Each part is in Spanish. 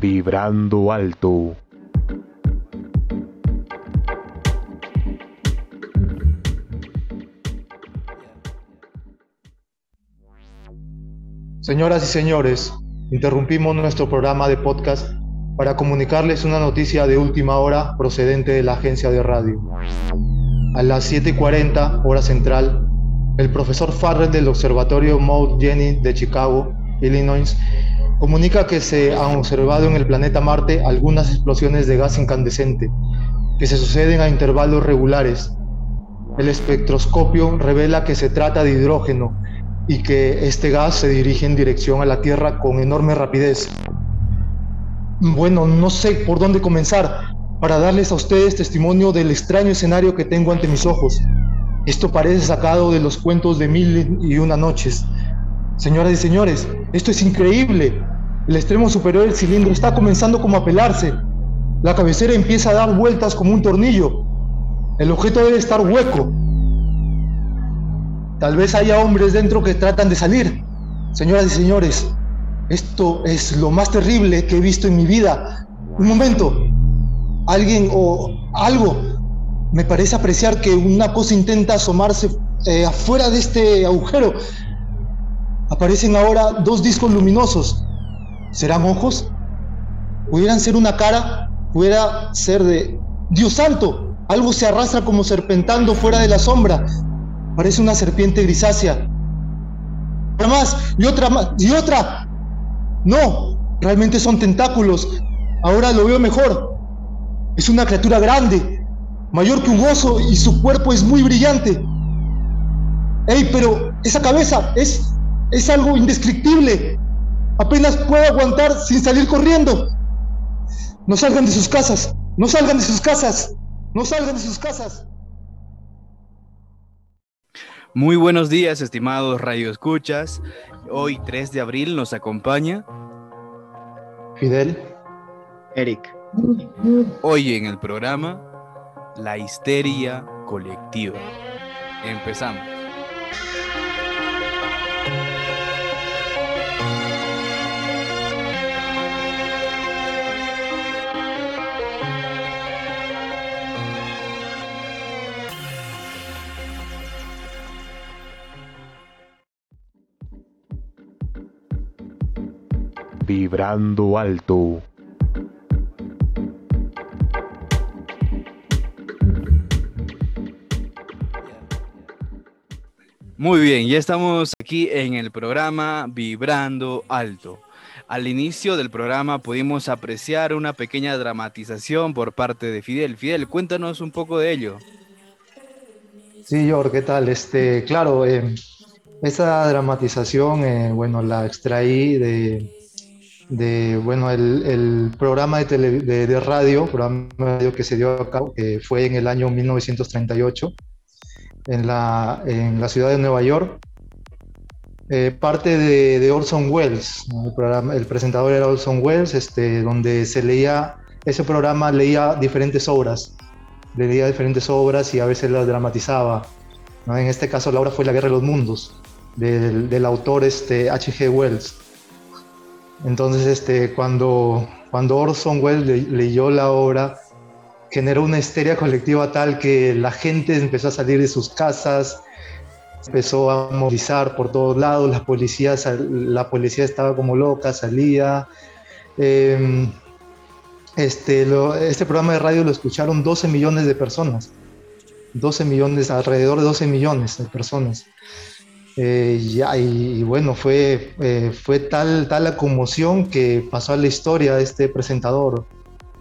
Vibrando alto. Señoras y señores, interrumpimos nuestro programa de podcast para comunicarles una noticia de última hora procedente de la agencia de radio. A las 7:40 hora central, el profesor Farrell del Observatorio Mount Jenny de Chicago, Illinois, comunica que se han observado en el planeta Marte algunas explosiones de gas incandescente que se suceden a intervalos regulares. El espectroscopio revela que se trata de hidrógeno y que este gas se dirige en dirección a la Tierra con enorme rapidez. Bueno, no sé por dónde comenzar para darles a ustedes testimonio del extraño escenario que tengo ante mis ojos. Esto parece sacado de los cuentos de Mil y una noches. Señoras y señores, esto es increíble. El extremo superior del cilindro está comenzando como a pelarse. La cabecera empieza a dar vueltas como un tornillo. El objeto debe estar hueco. Tal vez haya hombres dentro que tratan de salir. Señoras y señores, esto es lo más terrible que he visto en mi vida. Un momento. Alguien o algo. Me parece apreciar que una cosa intenta asomarse eh, afuera de este agujero. Aparecen ahora dos discos luminosos. ¿Serán ojos? ¿Pudieran ser una cara? ¿Pudiera ser de... Dios santo, algo se arrastra como serpentando fuera de la sombra. Parece una serpiente grisácea. Otra más, y otra más, y otra. No, realmente son tentáculos. Ahora lo veo mejor. Es una criatura grande, mayor que un oso y su cuerpo es muy brillante. ¡Ey, pero esa cabeza es, es algo indescriptible! Apenas puedo aguantar sin salir corriendo. No salgan de sus casas, no salgan de sus casas, no salgan de sus casas. Muy buenos días, estimados Radio Escuchas. Hoy, 3 de abril, nos acompaña Fidel. Eric. Hoy en el programa La histeria colectiva. Empezamos. Vibrando alto. Muy bien, ya estamos aquí en el programa Vibrando Alto. Al inicio del programa pudimos apreciar una pequeña dramatización por parte de Fidel. Fidel, cuéntanos un poco de ello. Sí, George, ¿qué tal? Este, claro, eh, esa dramatización, eh, bueno, la extraí de, de bueno, el, el programa de, tele, de, de, radio, programa de radio que se dio a cabo, que fue en el año 1938 en la, en la ciudad de Nueva York. Eh, parte de, de, Orson Welles, ¿no? el, programa, el, presentador era Orson Welles, este, donde se leía, ese programa leía diferentes obras, leía diferentes obras y a veces las dramatizaba. ¿no? En este caso la obra fue La Guerra de los Mundos, del, del autor este, H.G. Wells. Entonces, este, cuando, cuando Orson Welles le, leyó la obra, generó una histeria colectiva tal que la gente empezó a salir de sus casas, empezó a movilizar por todos lados, la policía, estaba como loca, salía. Eh, este, este programa de radio lo escucharon 12 millones de personas, 12 millones, alrededor de 12 millones de personas. Eh, ya, y, y, bueno, fue, eh, fue tal, tal la conmoción que pasó a la historia este presentador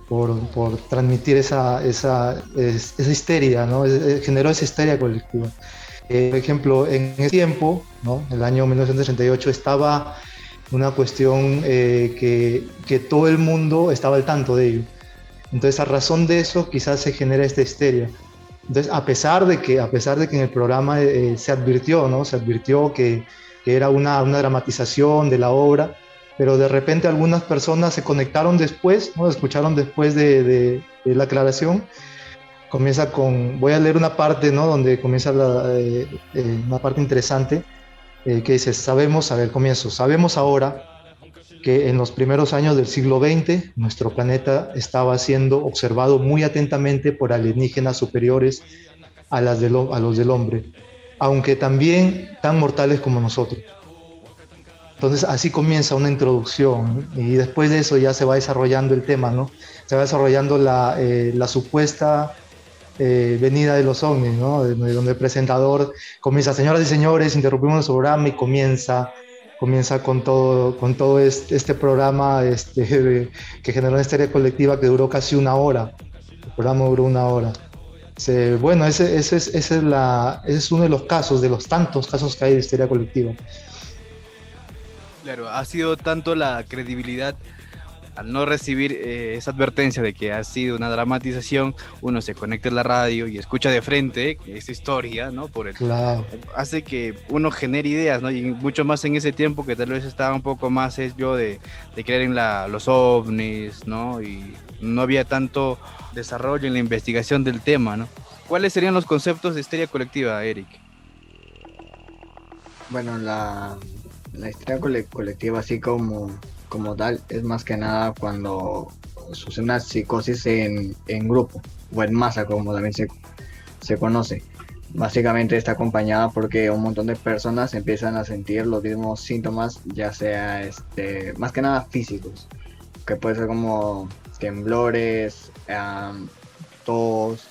por, por transmitir esa, esa, esa histeria, ¿no? generó esa histeria colectiva. Eh, por ejemplo, en ese tiempo, ¿no? el año 1938, estaba una cuestión eh, que, que, todo el mundo estaba al tanto de ello. Entonces, a razón de eso, quizás se genera esta histeria. Entonces, a pesar de que, a pesar de que en el programa eh, se advirtió, ¿no? se advirtió que, era una, dramatización de la obra, pero de repente algunas personas se conectaron después, ¿no? escucharon después de, la aclaración comienza con, voy a leer una parte, ¿no? Donde comienza la, eh, eh, una parte interesante eh, que dice, sabemos, a ver, comienzo, sabemos ahora que en los primeros años del siglo XX nuestro planeta estaba siendo observado muy atentamente por alienígenas superiores a, las a los del hombre, aunque también tan mortales como nosotros. Entonces así comienza una introducción y después de eso ya se va desarrollando el tema, ¿no? Se va desarrollando la, eh, la supuesta eh, venida de los ovnis, ¿no? donde el presentador comienza, señoras y señores, interrumpimos nuestro programa y comienza, comienza con todo, con todo este, programa este, que generó una historia colectiva que duró casi una hora. El programa duró una hora. bueno, ese, ese, es, ese, es uno de los casos, de los tantos casos que hay de histeria colectiva. Claro, ha sido tanto la credibilidad al no recibir eh, esa advertencia de que ha sido una dramatización, uno se conecta a la radio y escucha de frente esa historia, ¿no? Por el, Hace que uno genere ideas, ¿no? Y mucho más en ese tiempo que tal vez estaba un poco más esbio de, de creer en la, los ovnis, ¿no? Y no había tanto desarrollo en la investigación del tema, ¿no? ¿Cuáles serían los conceptos de histeria colectiva, Eric? Bueno, la, la histeria colectiva, así como como tal es más que nada cuando sucede una psicosis en, en grupo o en masa, como también se, se conoce. Básicamente está acompañada porque un montón de personas empiezan a sentir los mismos síntomas, ya sea este, más que nada físicos, que puede ser como temblores, tos,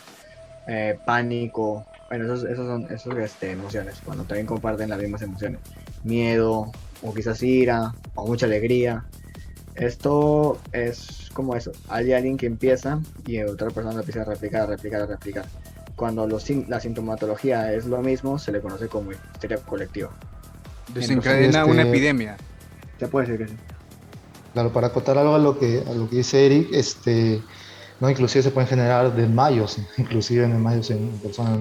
eh, pánico. Bueno, esos, esos son esos, este, emociones, cuando también comparten las mismas emociones. Miedo, o quizás ira, o mucha alegría. Esto es como eso, hay alguien que empieza y otra persona empieza a replicar, replicar, replicar. Cuando los, la sintomatología es lo mismo, se le conoce como histeria colectiva. Desencadena una epidemia. Se puede decir que sí. Claro, para acotar algo a lo que, a lo que dice Eric, este, no, inclusive se pueden generar desmayos, inclusive desmayos en personas.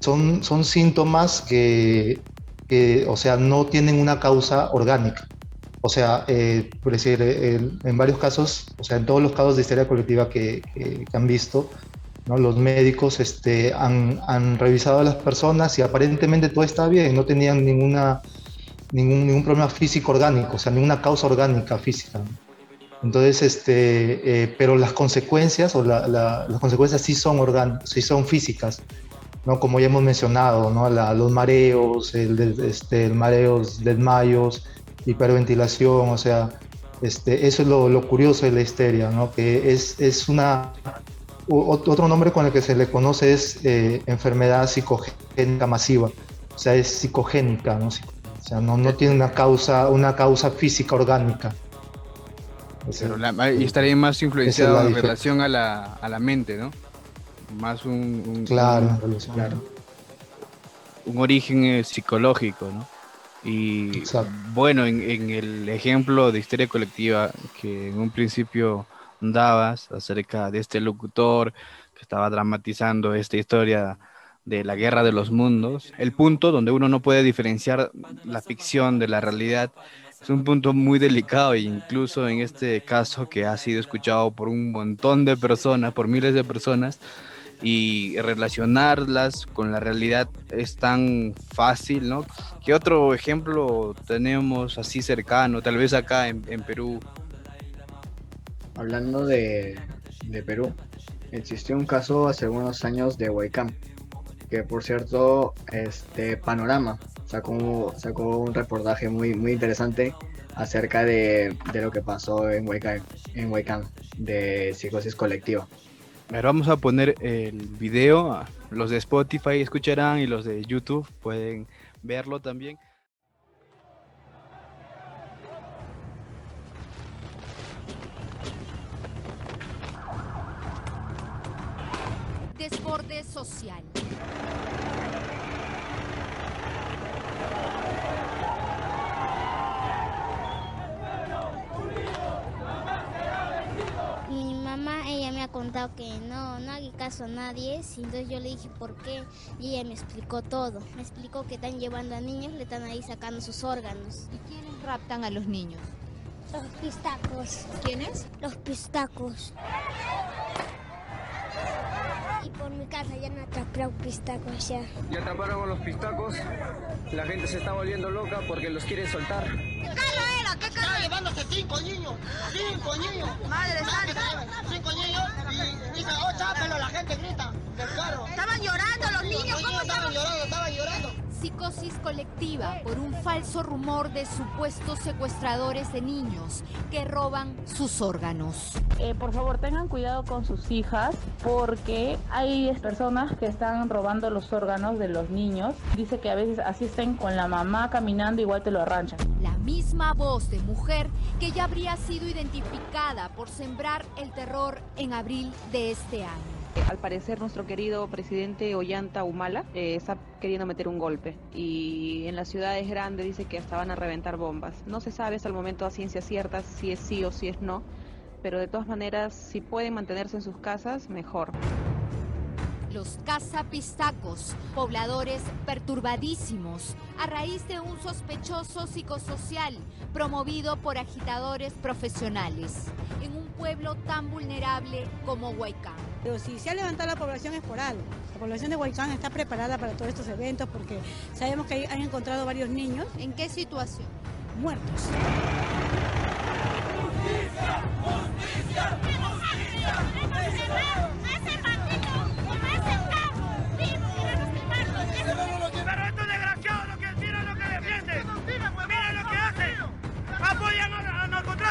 son, son síntomas que que, o sea, no tienen una causa orgánica. O sea, eh, por decir, en varios casos, o sea, en todos los casos de histeria colectiva que, han visto, los médicos este, han, revisado a las personas y aparentemente todo está bien, no tenían ninguna, ningún, problema físico orgánico, o sea, ninguna causa orgánica física. Entonces, este, eh, pero las consecuencias, o la, las consecuencias sí son, orgánicas, sí son físicas. ¿No? Como ya hemos mencionado, ¿no? los mareos, el, este, el mareos, desmayos, hiperventilación, o sea, este, eso es lo, lo, curioso de la histeria, ¿no? Que es, es una... Otro nombre con el que se le conoce es eh, enfermedad psicogénica masiva, o sea, es psicogénica, ¿no? O sea, no, no tiene una causa, una causa física orgánica. y estaría más influenciado en relación a la, a la mente, ¿no? Más un, claro, un, origen eh, psicológico, ¿no? Y bueno, en, el ejemplo de histeria colectiva que en un principio dabas acerca de este locutor que estaba dramatizando esta historia de la guerra de los mundos, el punto donde uno no puede diferenciar la ficción de la realidad es un punto muy delicado e incluso en este caso que ha sido escuchado por un montón de personas, por miles de personas, y relacionarlas con la realidad es tan fácil, ¿no? ¿Qué otro ejemplo tenemos así cercano, tal vez acá en, Perú? Hablando de, Perú, existió un caso hace unos años de Huaycán, que por cierto, este Panorama sacó, sacó un reportaje muy, muy interesante acerca de, lo que pasó en Huaycán, en Huaycán, de psicosis colectiva vamos a poner el video. Los de Spotify escucharán y los de YouTube pueden verlo también. Desborde social. Contado que no, no haga caso a nadie. Entonces yo le dije por qué y ella me explicó todo. Me explicó que están llevando a niños, le están ahí sacando sus órganos. ¿Y quiénes raptan a los niños? Los pistacos. ¿Quiénes? Los pistacos. Y por mi casa ya no atraparon pistacos ya. Ya atraparon a los pistacos. La gente se está volviendo loca porque los quieren soltar. carga? Llevándose cinco niños, cinco niños. Madre santa. Cinco niños y dice, oh, chápelo, la gente grita del carro. Estaban llorando los niños, Los ¿cómo niños estaban estaban? llorando, estaban llorando. Psicosis colectiva por un falso rumor de supuestos secuestradores de niños que roban sus órganos. Eh, por favor, tengan cuidado con sus hijas porque hay personas que están robando los órganos de los niños. Dice que a veces asisten con la mamá caminando, igual te lo arranchan. La misma voz de mujer que ya habría sido identificada por sembrar el terror en abril de este año. Al parecer, nuestro querido presidente Ollanta Humala eh, está queriendo meter un golpe y en las ciudades grandes dice que hasta van a reventar bombas. No se sabe hasta el momento a ciencia cierta si es sí o si es no, pero de todas maneras, si pueden mantenerse en sus casas, mejor. Los cazapistacos, pobladores perturbadísimos, a raíz de un sospechoso psicosocial promovido por agitadores profesionales, en un pueblo tan vulnerable como Huaycán. Pero si se ha levantado la población es por algo. La población de Huaycán está preparada para todos estos eventos porque sabemos que han encontrado varios niños ¿En qué situación? muertos. Pero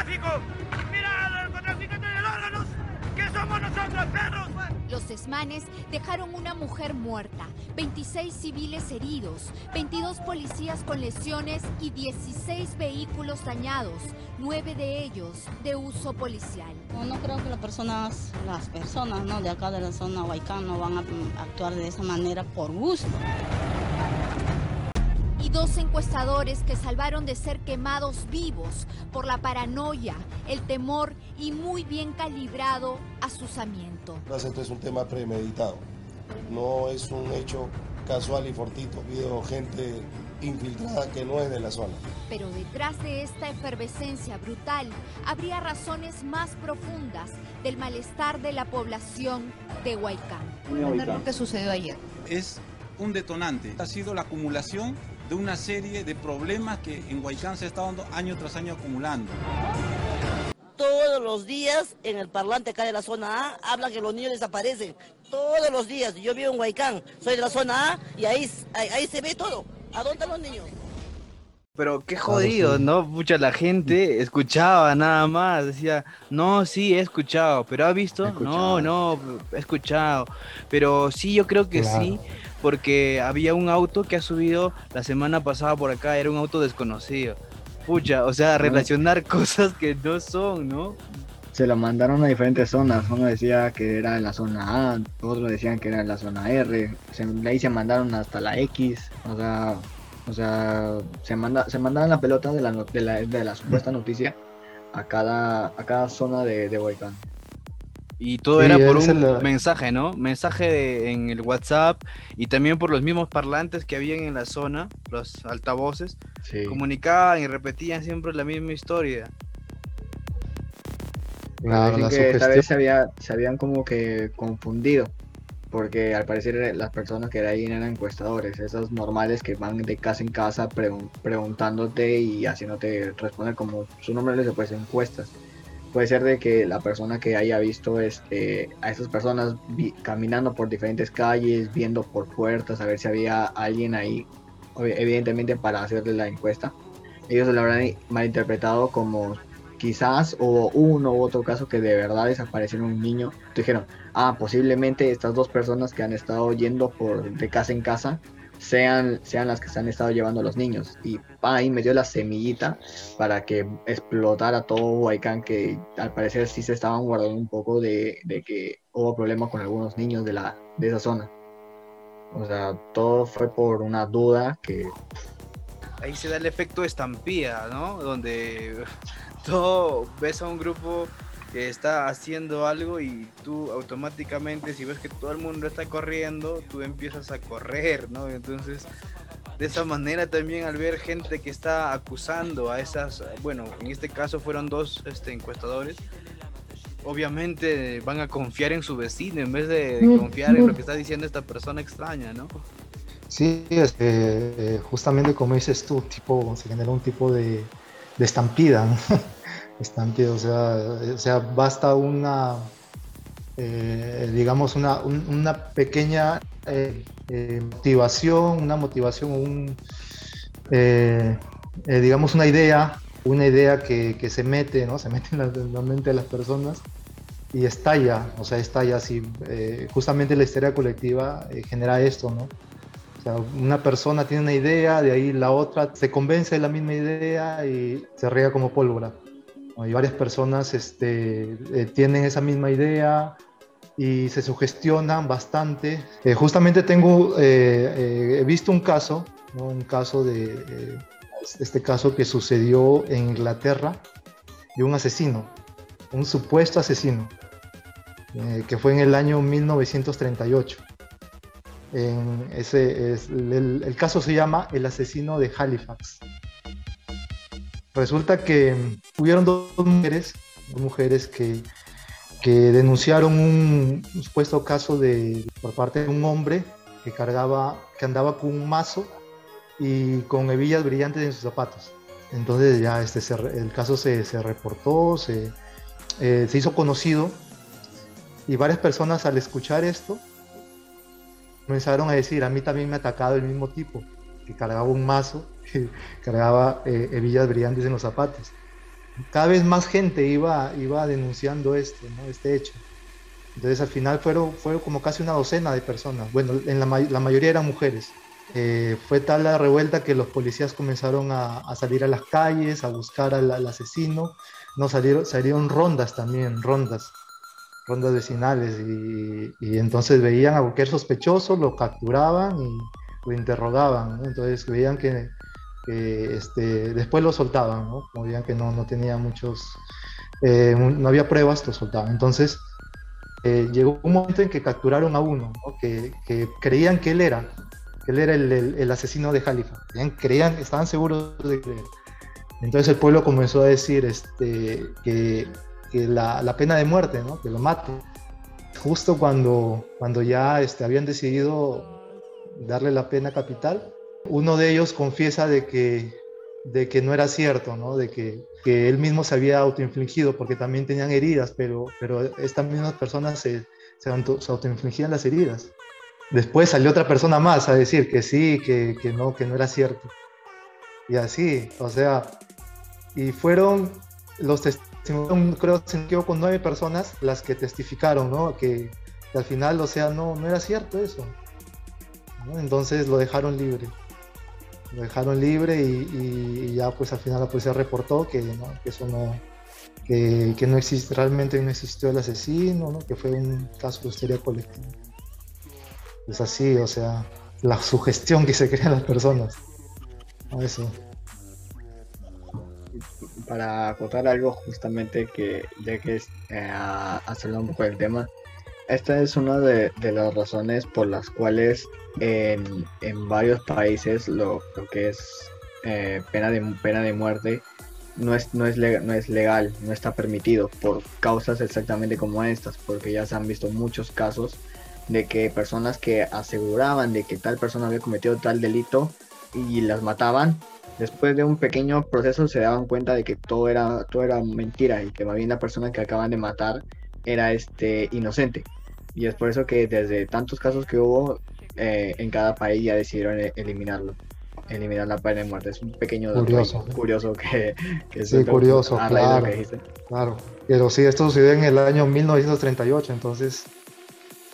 narcotráfico. Mira a los narcotraficantes de órganos. que somos nosotros, perros? Los desmanes dejaron una mujer muerta, 26 civiles heridos, 22 policías con lesiones y 16 vehículos dañados, 9 de ellos de uso policial. No, no creo que las personas, las personas ¿no? de acá de la zona Huaycán no van a actuar de esa manera por gusto. Dos encuestadores que salvaron de ser quemados vivos por la paranoia, el temor y muy bien calibrado asusamiento. Esto es un tema premeditado. No es un hecho casual y fortito. Veo gente infiltrada que no es de la zona. Pero detrás de esta efervescencia brutal habría razones más profundas del malestar de la población de Huaycán. lo que sucedió ayer. Es un detonante. Ha sido la acumulación de una serie de problemas que en Huaycán se está dando año tras año acumulando. Todos los días en el parlante acá de la zona A hablan que los niños desaparecen. Todos los días. Yo vivo en Huaycán, soy de la zona A y ahí, ahí, ahí se ve todo. ¿A dónde están los niños? Pero qué jodido, ¿no? Mucha la gente escuchaba nada más, decía, no, sí, he escuchado, pero ¿ha visto? No, no, he escuchado. Pero sí, yo creo que Claro. sí, porque había un auto que ha subido la semana pasada por acá, era un auto desconocido. Pucha, o sea, relacionar cosas que no son, ¿no? Se lo mandaron a diferentes zonas. Uno decía que era en la zona A, otros decían que era en la zona R. Se- de ahí se mandaron hasta la X. O sea, o sea se, manda, se mandaban la pelota de la, de la, de la supuesta noticia a cada, a cada zona de, de Huaycán. Y todo Sí, era por un la- mensaje, ¿no? Mensaje de- en el WhatsApp y también por los mismos parlantes que habían en la zona, los altavoces, Sí. comunicaban y repetían siempre la misma historia. Claro, la que esta vez se, había, se habían como que confundido, porque al parecer las personas que de ahí eran encuestadores, esos normales que van de casa en casa pregun- preguntándote y haciéndote responder como su nombre les pues encuestas. Puede ser de que la persona que haya visto este, a estas personas caminando por diferentes calles, viendo por puertas, a ver si había alguien ahí, evidentemente para hacerle la encuesta. Ellos lo habrán malinterpretado como quizás o uno u otro caso que de verdad desapareció un niño. Dijeron, ah, posiblemente estas dos personas que han estado yendo por de casa en casa sean, sean las que se han estado llevando a los niños. Y ahí metió la semillita para que explotara todo Huaycán, que al parecer sí se estaban guardando un poco de, de que hubo problemas con algunos niños de, la, de esa zona. O sea, todo fue por una duda que Ahí se da el efecto estampida, ¿no? Donde todo ves a un grupo que está haciendo algo y tú automáticamente si ves que todo el mundo está corriendo, tú empiezas a correr, ¿no? Entonces, de esa manera también al ver gente que está acusando a esas, bueno, en este caso fueron dos este, encuestadores, obviamente van a confiar en su vecino en vez de confiar en lo que está diciendo esta persona extraña, ¿no? Sí, este, justamente como dices tú, tipo, se genera un tipo de, de estampida, estampida, o sea, o sea, basta una, eh, digamos, una, una pequeña eh, eh, motivación, una motivación, un, digamos, una idea, una idea que, que, se mete, ¿no? Se mete en la, en la, mente de las personas y estalla, o sea, estalla así. justamente la histeria colectiva genera esto, ¿no? una persona tiene una idea, de ahí la otra se convence de la misma idea y se riega como pólvora. Hay varias personas este, eh, tienen esa misma idea y se sugestionan bastante. Eh, justamente tengo, eh, he visto un caso, un caso de este caso que sucedió en Inglaterra de un asesino, un supuesto asesino, que fue en el año 1938 ese, el, caso se llama El asesino de Halifax. Resulta que hubieron dos mujeres, dos mujeres que, que denunciaron un supuesto caso de, por parte de un hombre que cargaba, que andaba con un mazo y con hebillas brillantes en sus zapatos. Entonces ya este, el caso se, se reportó, se, eh, se hizo conocido y varias personas al escuchar esto comenzaron a decir, a mí también me ha atacado el mismo tipo, que cargaba un mazo, que cargaba eh, hebillas brillantes en los zapatos. Cada vez más gente iba, iba denunciando esto, este hecho. Entonces al final fueron, fueron como casi una docena de personas. Bueno, en la, la mayoría eran mujeres. Eh, fue tal la revuelta que los policías comenzaron a, a salir a las calles, a buscar al, al asesino. No salieron, salieron rondas también, rondas rondas vecinales y, entonces veían a cualquier sospechoso, lo capturaban y lo interrogaban, entonces veían que, este, después lo soltaban, ¿no? como veían que no, no tenía muchos, eh, no había pruebas, lo soltaban. Entonces eh, llegó un momento en que capturaron a uno, que, que, creían que él era, que él era el, el, asesino de Jalifa, creían, estaban seguros de creer. Entonces el pueblo comenzó a decir este, que que la, pena de muerte, ¿no? que lo mate. Justo cuando, cuando ya este, habían decidido darle la pena capital, uno de ellos confiesa de que, de que no era cierto, ¿no? de que, que él mismo se había autoinfligido porque también tenían heridas, pero, pero estas mismas personas se, se, autoinfligían las heridas. Después salió otra persona más a decir que sí, que, que, no, que no era cierto. Y así, o sea, y fueron los testigos creo que con nueve personas las que testificaron, ¿no? Que, al final, o sea, no, no era cierto eso. Entonces lo dejaron libre. Lo dejaron libre y, ya pues al final la policía reportó que, eso no, que, no existe, realmente no existió el asesino, ¿no? que fue un caso de histeria colectiva. Es así, o sea, la sugestión que se crean las personas. Para acotar algo justamente que ya que eh, hacerlo un poco del tema, esta es una de, las razones por las cuales en, varios países lo, que es eh, pena, de, pena de muerte no es, no, es legal, no es legal, no está permitido por causas exactamente como estas, porque ya se han visto muchos casos de que personas que aseguraban de que tal persona había cometido tal delito y las mataban, después de un pequeño proceso se daban cuenta de que todo era, todo era mentira y que más bien la persona que acaban de matar era este inocente. Y es por eso que desde tantos casos que hubo eh, en cada país ya decidieron e-, eliminarlo. Eliminar la pena de muerte. Es un pequeño curioso, curioso que, que Sí, curioso, claro. Claro. Pero sí, esto sucedió en el año 1938, entonces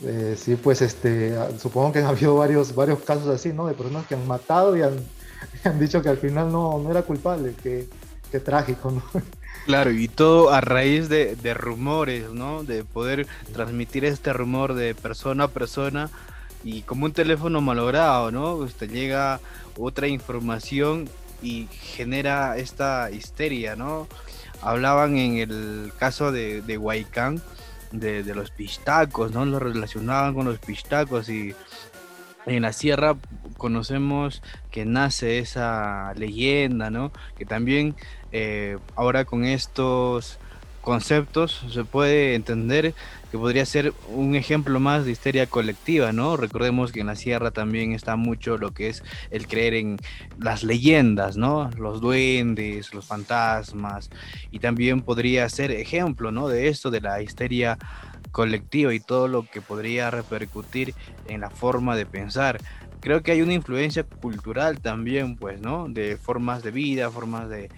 eh, sí, pues este, supongo que han habido varios, varios casos así, ¿no? De personas que han matado y han han dicho que al final no, no era culpable, que, que trágico, ¿no? Claro, y todo a raíz de, rumores, ¿no? De poder transmitir este rumor de persona a persona y como un teléfono malogrado, ¿no? Usted llega otra información y genera esta histeria, ¿no? Hablaban en el caso de, de Huaycán de, de, los pistacos, ¿no? Lo relacionaban con los pistacos y en la sierra conocemos que nace esa leyenda, ¿no? Que también eh, ahora con estos conceptos se puede entender que podría ser un ejemplo más de histeria colectiva, ¿no? Recordemos que en la sierra también está mucho lo que es el creer en las leyendas, ¿no? Los duendes, los fantasmas, y también podría ser ejemplo, ¿no? De esto, de la histeria colectiva y todo lo que podría repercutir en la forma de pensar. Creo que hay una influencia cultural también, pues, ¿no? De formas de vida, formas de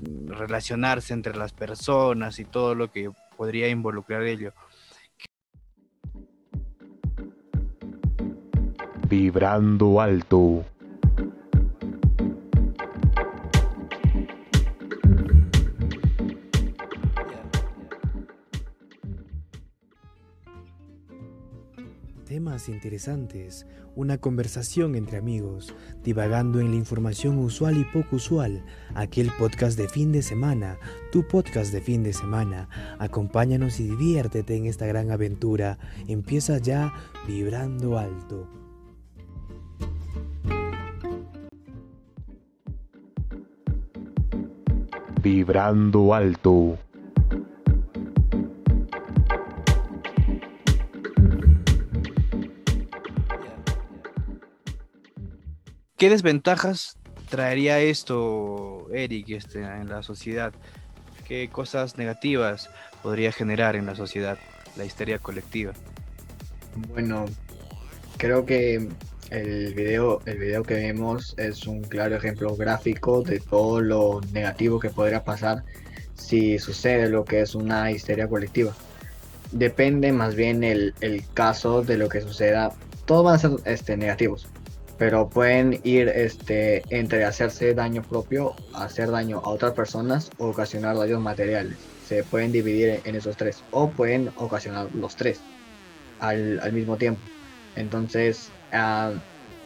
mm, relacionarse entre las personas y todo lo que podría involucrar ello. Vibrando alto. Temas interesantes, una conversación entre amigos, divagando en la información usual y poco usual, aquel podcast de fin de semana, tu podcast de fin de semana. Acompáñanos y diviértete en esta gran aventura. Empieza ya vibrando alto. Vibrando alto. ¿Qué desventajas traería esto, Eric, este, en la sociedad? ¿Qué cosas negativas podría generar en la sociedad la histeria colectiva? Bueno, creo que el video, el video que vemos es un claro ejemplo gráfico de todo lo negativo que podría pasar si sucede lo que es una histeria colectiva. Depende más bien el, el caso de lo que suceda. Todos van a ser este, negativos pero pueden ir este, entre hacerse daño propio, hacer daño a otras personas o ocasionar daños materiales. Se pueden dividir en esos tres o pueden ocasionar los tres al, al mismo tiempo. Entonces, uh,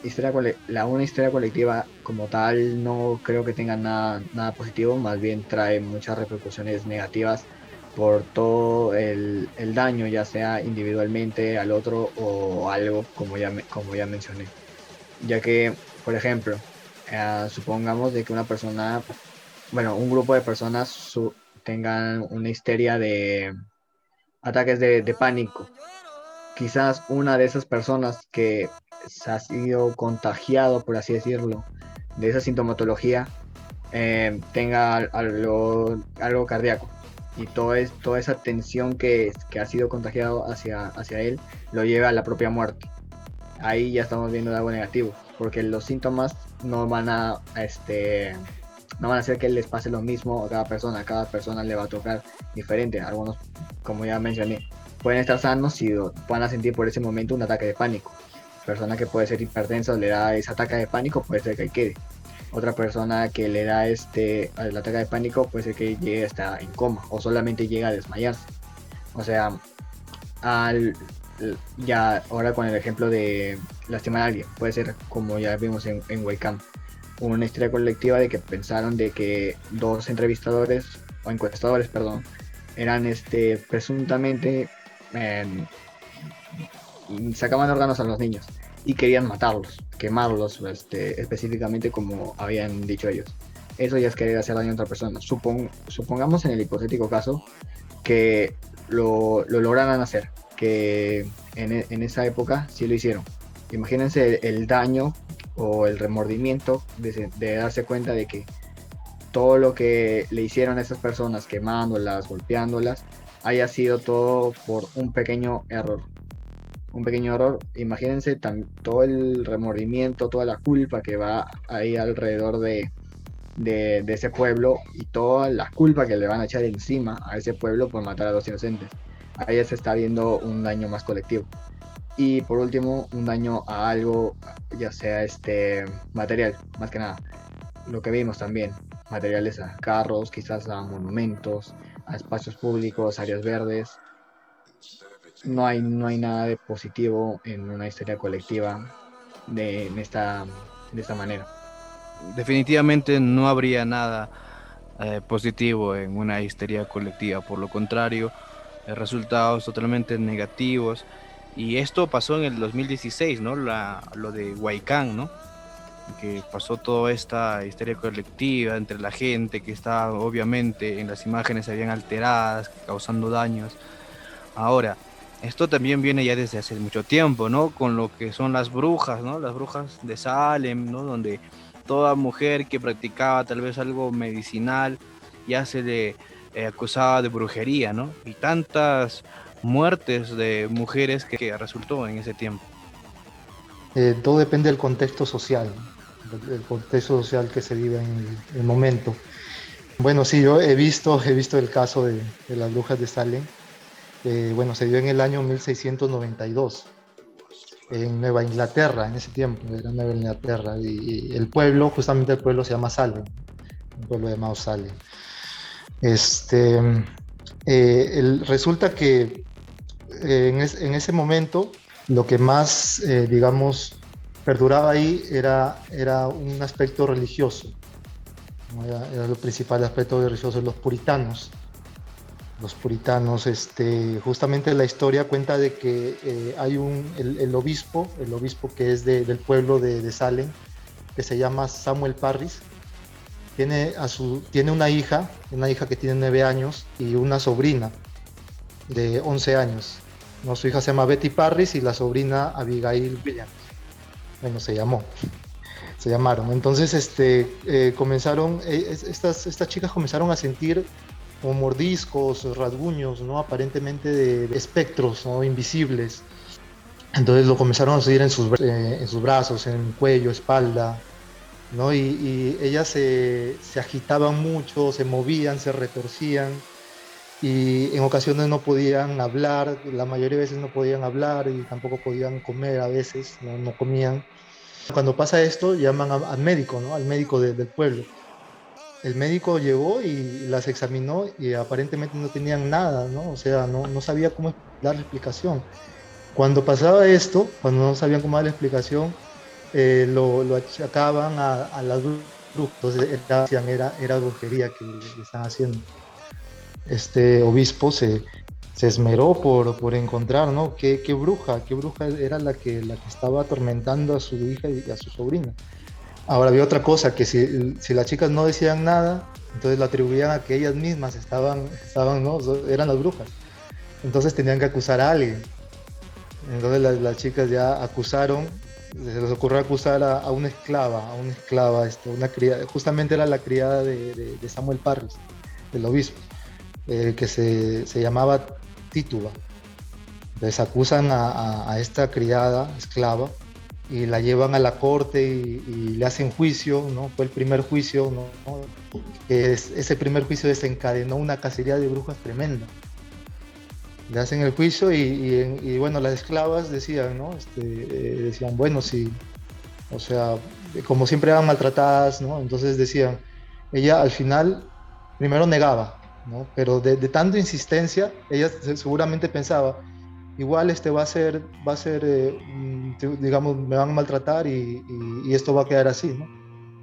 historia la, una historia colectiva como tal no creo que tenga nada, nada positivo, más bien trae muchas repercusiones negativas por todo el, el daño, ya sea individualmente al otro o algo, como ya, como ya mencioné ya que, por ejemplo, eh, supongamos de que una persona, bueno, un grupo de personas tengan una histeria de ataques de, pánico. Quizás una de esas personas que se ha sido contagiado, por así decirlo, de esa sintomatología, eh, tenga algo, algo cardíaco. Y todo es, toda esa tensión que, que ha sido contagiado hacia, hacia él lo lleva a la propia muerte ahí ya estamos viendo algo negativo, porque los síntomas no van a, este, no van a hacer que les pase lo mismo a cada persona, a cada persona le va a tocar diferente. Algunos, como ya mencioné, pueden estar sanos y van a sentir por ese momento un ataque de pánico. Persona que puede ser hipertensa le da ese ataque de pánico, puede ser que quede. Otra persona que le da este el ataque de pánico puede ser que llegue hasta en coma o solamente llega a desmayarse. O sea, al, ya ahora con el ejemplo de lastimar a alguien, puede ser como ya vimos en, en Waycam, una historia colectiva de que pensaron de que dos entrevistadores o encuestadores, perdón, eran este presuntamente eh, sacaban órganos a los niños y querían matarlos, quemarlos este, específicamente como habían dicho ellos. Eso ya es querer hacer daño a otra persona. supongamos en el hipotético caso que lo, lo lograran hacer, e, en, esa época sí lo hicieron. Imagínense el, daño o el remordimiento de, darse cuenta de que todo lo que le hicieron a esas personas, quemándolas, golpeándolas, haya sido todo por un pequeño error. Un pequeño error, imagínense todo el remordimiento, toda la culpa que va ahí alrededor de, de, ese pueblo y toda la culpa que le van a echar encima a ese pueblo por matar a dos inocentes ahí se está viendo un daño más colectivo. Y por último, un daño a algo, ya sea este material, más que nada. Lo que vimos también, materiales a carros, quizás a monumentos, a espacios públicos, áreas verdes. No hay, no hay nada de positivo en una historia colectiva de, esta, de esta manera. Definitivamente no habría nada eh, positivo en una histeria colectiva, por lo contrario, resultados totalmente negativos. Y esto pasó en el 2016, ¿no? La, lo de Huaycán, ¿no? que pasó toda esta histeria colectiva entre la gente que está obviamente en las imágenes se habían alteradas, causando daños. Ahora, esto también viene ya desde hace mucho tiempo, ¿no? Con lo que son las brujas, ¿no? Las brujas de Salem, ¿no? Donde toda mujer que practicaba tal vez algo medicinal ya se le eh, acusaba de brujería, ¿no? Y tantas muertes de mujeres que, que resultó en ese tiempo. Eh, todo depende del contexto social, del contexto social que se vive en el, el momento. Bueno, sí, yo he visto, he visto el caso de, de las brujas de Salem. Eh, bueno, se dio en el año 1692 en Nueva Inglaterra, en ese tiempo, era Nueva Inglaterra, y, y el pueblo, justamente el pueblo se llama Salem, un pueblo llamado Salem. Este, eh, resulta que eh, en, es, en, ese momento lo que más, eh, digamos, perduraba ahí era, era un aspecto religioso, ¿no? era, era, principal aspecto religioso de los puritanos. Los puritanos, este, justamente la historia cuenta de que hay un, el, obispo, el obispo que es de, del pueblo de, Salem, que se llama Samuel Parris, tiene, a su, tiene una hija, una hija que tiene nueve años y una sobrina de 11 años. ¿no? Su hija se llama Betty Parris y la sobrina Abigail Williams. Bueno, se llamó, se llamaron. Entonces, este, eh, comenzaron, eh, estas, estas chicas comenzaron a sentir como mordiscos, rasguños, ¿no? Aparentemente de, de espectros, ¿no? Invisibles. Entonces lo comenzaron a seguir en sus, eh, en sus brazos, en cuello, espalda, ¿no? Y, ellas se, se, agitaban mucho, se movían, se retorcían y en ocasiones no podían hablar, la mayoría de veces no podían hablar y tampoco podían comer a veces, no, no comían. Cuando pasa esto, llaman al médico, ¿no? Al médico de, del pueblo. El médico llegó y las examinó y aparentemente no tenían nada, ¿no? O sea, no, no sabía cómo dar la explicación. Cuando pasaba esto, cuando no sabían cómo dar la explicación, eh, lo, lo, achacaban a, a las brujas, entonces era, era, era brujería que le están haciendo. Este obispo se, se esmeró por, por encontrar, ¿no? ¿Qué, ¿Qué, bruja, qué bruja era la que, la que estaba atormentando a su hija y a su sobrina. Ahora había otra cosa, que si, si las chicas no decían nada, entonces lo atribuían a que ellas mismas estaban, estaban ¿no? eran las brujas. Entonces tenían que acusar a alguien. Entonces las, las chicas ya acusaron, se les ocurrió acusar a, una esclava, a una esclava, este, una criada, justamente era la criada de, Samuel Parris, del obispo, eh, que se, se, llamaba Tituba. Entonces acusan a, esta criada, esclava, y la llevan a la corte y, y, le hacen juicio, ¿no? Fue el primer juicio, ¿no? Es, ese primer juicio desencadenó una cacería de brujas tremenda. Le hacen el juicio y, y, y bueno, las esclavas decían, ¿no? Este, eh, decían, bueno, sí, o sea, como siempre eran maltratadas, ¿no? Entonces decían, ella al final primero negaba, ¿no? Pero de, de tanta insistencia, ella seguramente pensaba, igual este va a ser, va a ser eh, digamos, me van a maltratar y, y, y, esto va a quedar así, ¿no?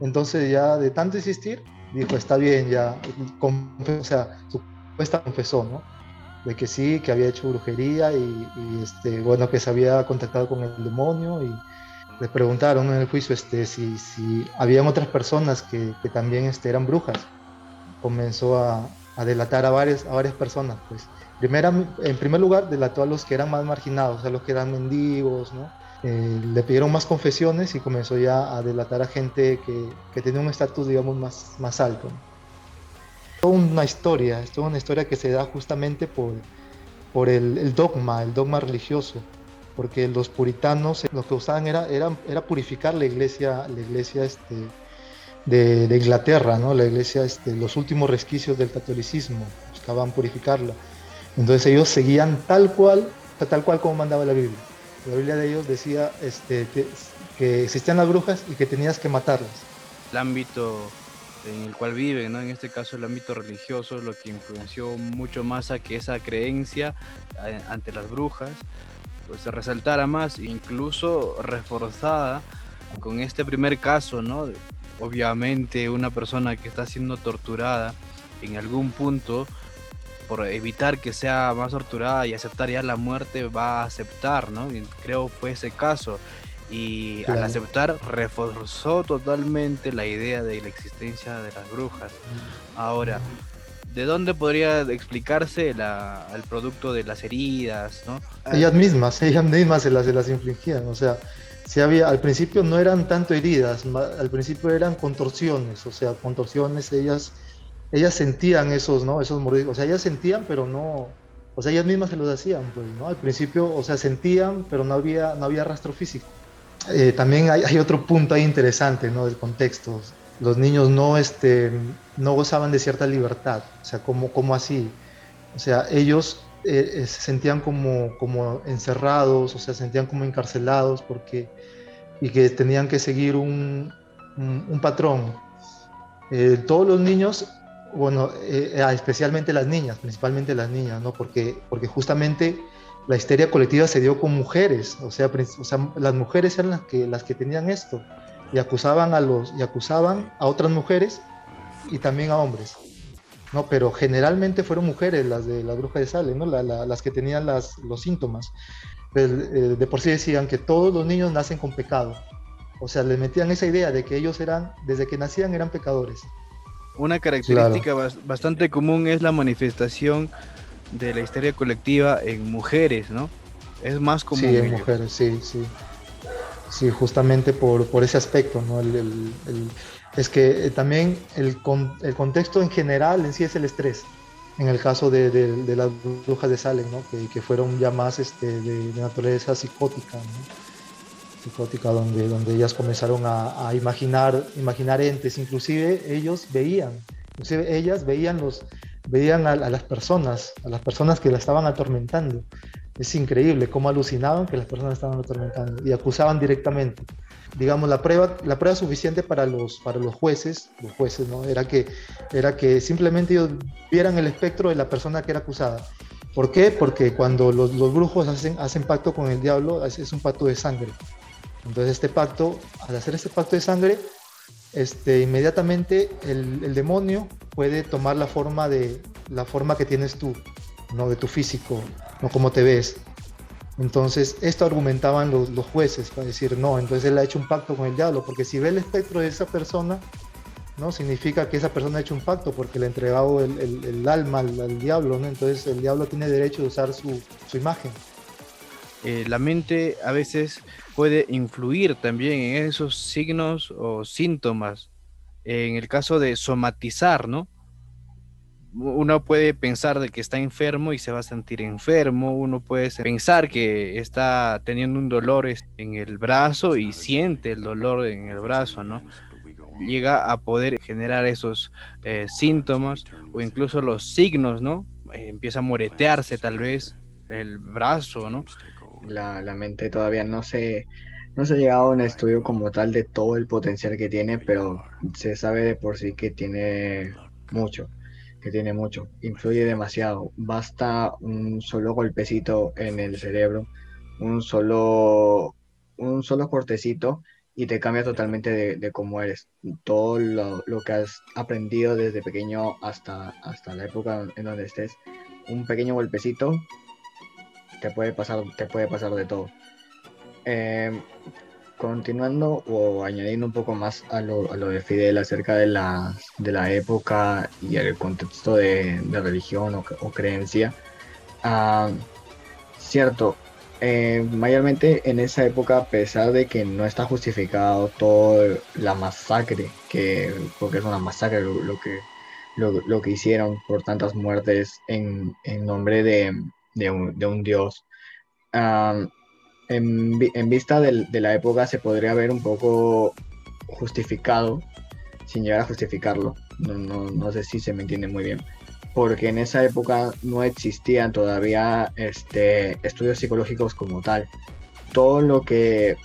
Entonces ya de tanto insistir, dijo, está bien, ya, o sea, supuesta confesó, ¿no? De que sí, que había hecho brujería y, este, bueno, que se había contactado con el demonio y le preguntaron en el juicio este, si, si habían otras personas que, que también este, eran brujas. Comenzó a, a delatar a varias, a varias personas, pues. Primera, en primer lugar, delató a los que eran más marginados, a los que eran mendigos, ¿no? Eh, le pidieron más confesiones y comenzó ya a delatar a gente que, que tenía un estatus, digamos, más, más alto. Toda una historia, es toda una historia que se da justamente por, por el, dogma, el dogma religioso, porque los puritanos lo que usaban era, era, era purificar la iglesia, la iglesia este, de, Inglaterra, ¿no? la iglesia, este, los últimos resquicios del catolicismo, buscaban purificarla. Entonces ellos seguían tal cual, tal cual como mandaba la Biblia. La Biblia de ellos decía este, que, existían las brujas y que tenías que matarlas. El ámbito en el cual viven, ¿no? en este caso el ámbito religioso, lo que influenció mucho más a que esa creencia ante las brujas pues, se resaltara más, incluso reforzada con este primer caso, ¿no? Obviamente una persona que está siendo torturada en algún punto por evitar que sea más torturada y aceptar ya la muerte, va a aceptar, ¿no? Y creo fue ese caso. Y al aceptar reforzó totalmente la idea de la existencia de las brujas. Ahora, ¿de dónde podría explicarse la, el producto de las heridas, no? Ellas mismas, ellas mismas se las, se las infligían. O sea, si había, al principio no eran tanto heridas, al principio eran contorsiones, o sea, contorsiones, ellas, ellas sentían esos, ¿no? Esos mordiscos, o sea, ellas sentían, pero no, o sea, ellas mismas se los hacían, pues, ¿no? Al principio, o sea, sentían, pero no había, no había rastro físico. Eh, también hay, otro punto interesante, ¿no? Del contexto. Los niños no, este, no gozaban de cierta libertad, o sea, ¿cómo, cómo así? O sea, ellos eh, eh, se sentían como, encerrados, o sea, se sentían como encarcelados porque, y que tenían que seguir un, patrón. Todos los niños, bueno, especialmente las niñas, principalmente las niñas, ¿no? Porque justamente la histeria colectiva se dio con mujeres, o sea, o sea, las mujeres eran las que, las que tenían esto y acusaban a los y acusaban a otras mujeres y también a hombres. No, pero generalmente fueron mujeres las de la bruja de Salem, ¿no? La- la- las que tenían las, los síntomas. El- eh, de por sí decían que todos los niños nacen con pecado. O sea, les metían esa idea de que ellos eran, desde que nacían, eran pecadores. Una característica bas- bastante común es la manifestación de la histeria colectiva en mujeres, ¿no? Es más común. Sí, en mujeres, sí, sí. Sí, justamente por, por ese aspecto, ¿no? El- es que eh, también el, con- el contexto en general en sí es el estrés. En el caso de, de- las brujas de Salem, ¿no? Que, que fueron ya más este, de, de naturaleza psicótica, ¿no? Psicótica, donde, donde ellas comenzaron a, a imaginar, imaginar entes, inclusive ellos veían, inclusive ellas veían, los, veían a, a las personas, a las personas que la estaban atormentando. Es increíble cómo alucinaban que las personas estaban atormentando y acusaban directamente. Digamos, la prueba, la prueba suficiente para los, para los jueces, los jueces, ¿no? Era que, era que simplemente ellos vieran el espectro de la persona que era acusada. ¿Por qué? Porque cuando los, los brujos hacen, hacen pacto con el diablo, es, es un pacto de sangre. Entonces este pacto, al hacer este pacto de sangre, este, inmediatamente el, demonio puede tomar la forma, de, la forma que tienes tú, no de tu físico, no como te ves. Entonces, esto argumentaban los, los jueces para decir, no, entonces él ha hecho un pacto con el diablo, porque si ve el espectro de esa persona, ¿no? Significa que esa persona ha hecho un pacto porque le ha entregado el, alma al, diablo, ¿no? Entonces el diablo tiene derecho de usar su, su imagen. Eh, la mente a veces puede influir también en esos signos o síntomas. En el caso de somatizar, ¿no? Uno puede pensar de que está enfermo y se va a sentir enfermo. Uno puede pensar que está teniendo un dolor en el brazo y siente el dolor en el brazo, ¿no? Llega a poder generar esos eh, síntomas o incluso los signos, ¿no? Empieza a moretearse tal vez el brazo, ¿no? La, la mente todavía no se, no se ha llegado a un estudio como tal de todo el potencial que tiene, pero se sabe de por sí que tiene mucho, que tiene mucho, influye demasiado. Basta un solo golpecito en el cerebro, un solo, un solo cortecito y te cambia totalmente de, de cómo eres. Todo lo, lo que has aprendido desde pequeño hasta, hasta la época en donde estés, un pequeño golpecito te puede pasar, te puede pasar de todo. Eh, continuando o añadiendo un poco más a lo, a lo de Fidel acerca de la, de la época y el contexto de, de religión o, creencia, ah, cierto, eh, mayormente en esa época, a pesar de que no está justificado toda la masacre, que, porque es una masacre lo, que, lo que hicieron por tantas muertes en, en nombre de, de un, de un dios. En, en vista de la época se podría ver un poco justificado, sin llegar a justificarlo. No, no, no sé si se me entiende muy bien. Porque en esa época no existían todavía este, estudios psicológicos como tal. Todo lo que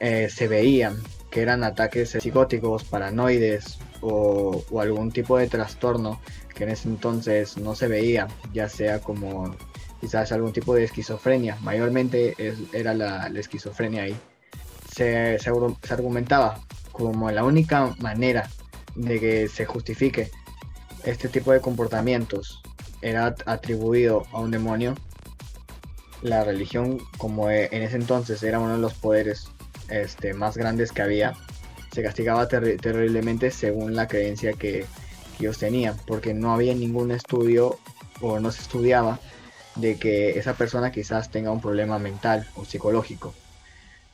eh, se veían, que eran ataques psicóticos, paranoides o, o algún tipo de trastorno que en ese entonces no se veía, ya sea como quizás algún tipo de esquizofrenia, mayormente era la, esquizofrenia ahí, se, se argu- se argumentaba como la única manera de que se justifique este tipo de comportamientos era at- atribuido a un demonio, la religión como e- en ese entonces era uno de los poderes este, más grandes que había, se castigaba terri- terriblemente según la creencia que, que ellos tenían, porque no había ningún estudio o no se estudiaba de que esa persona quizás tenga un problema mental o psicológico.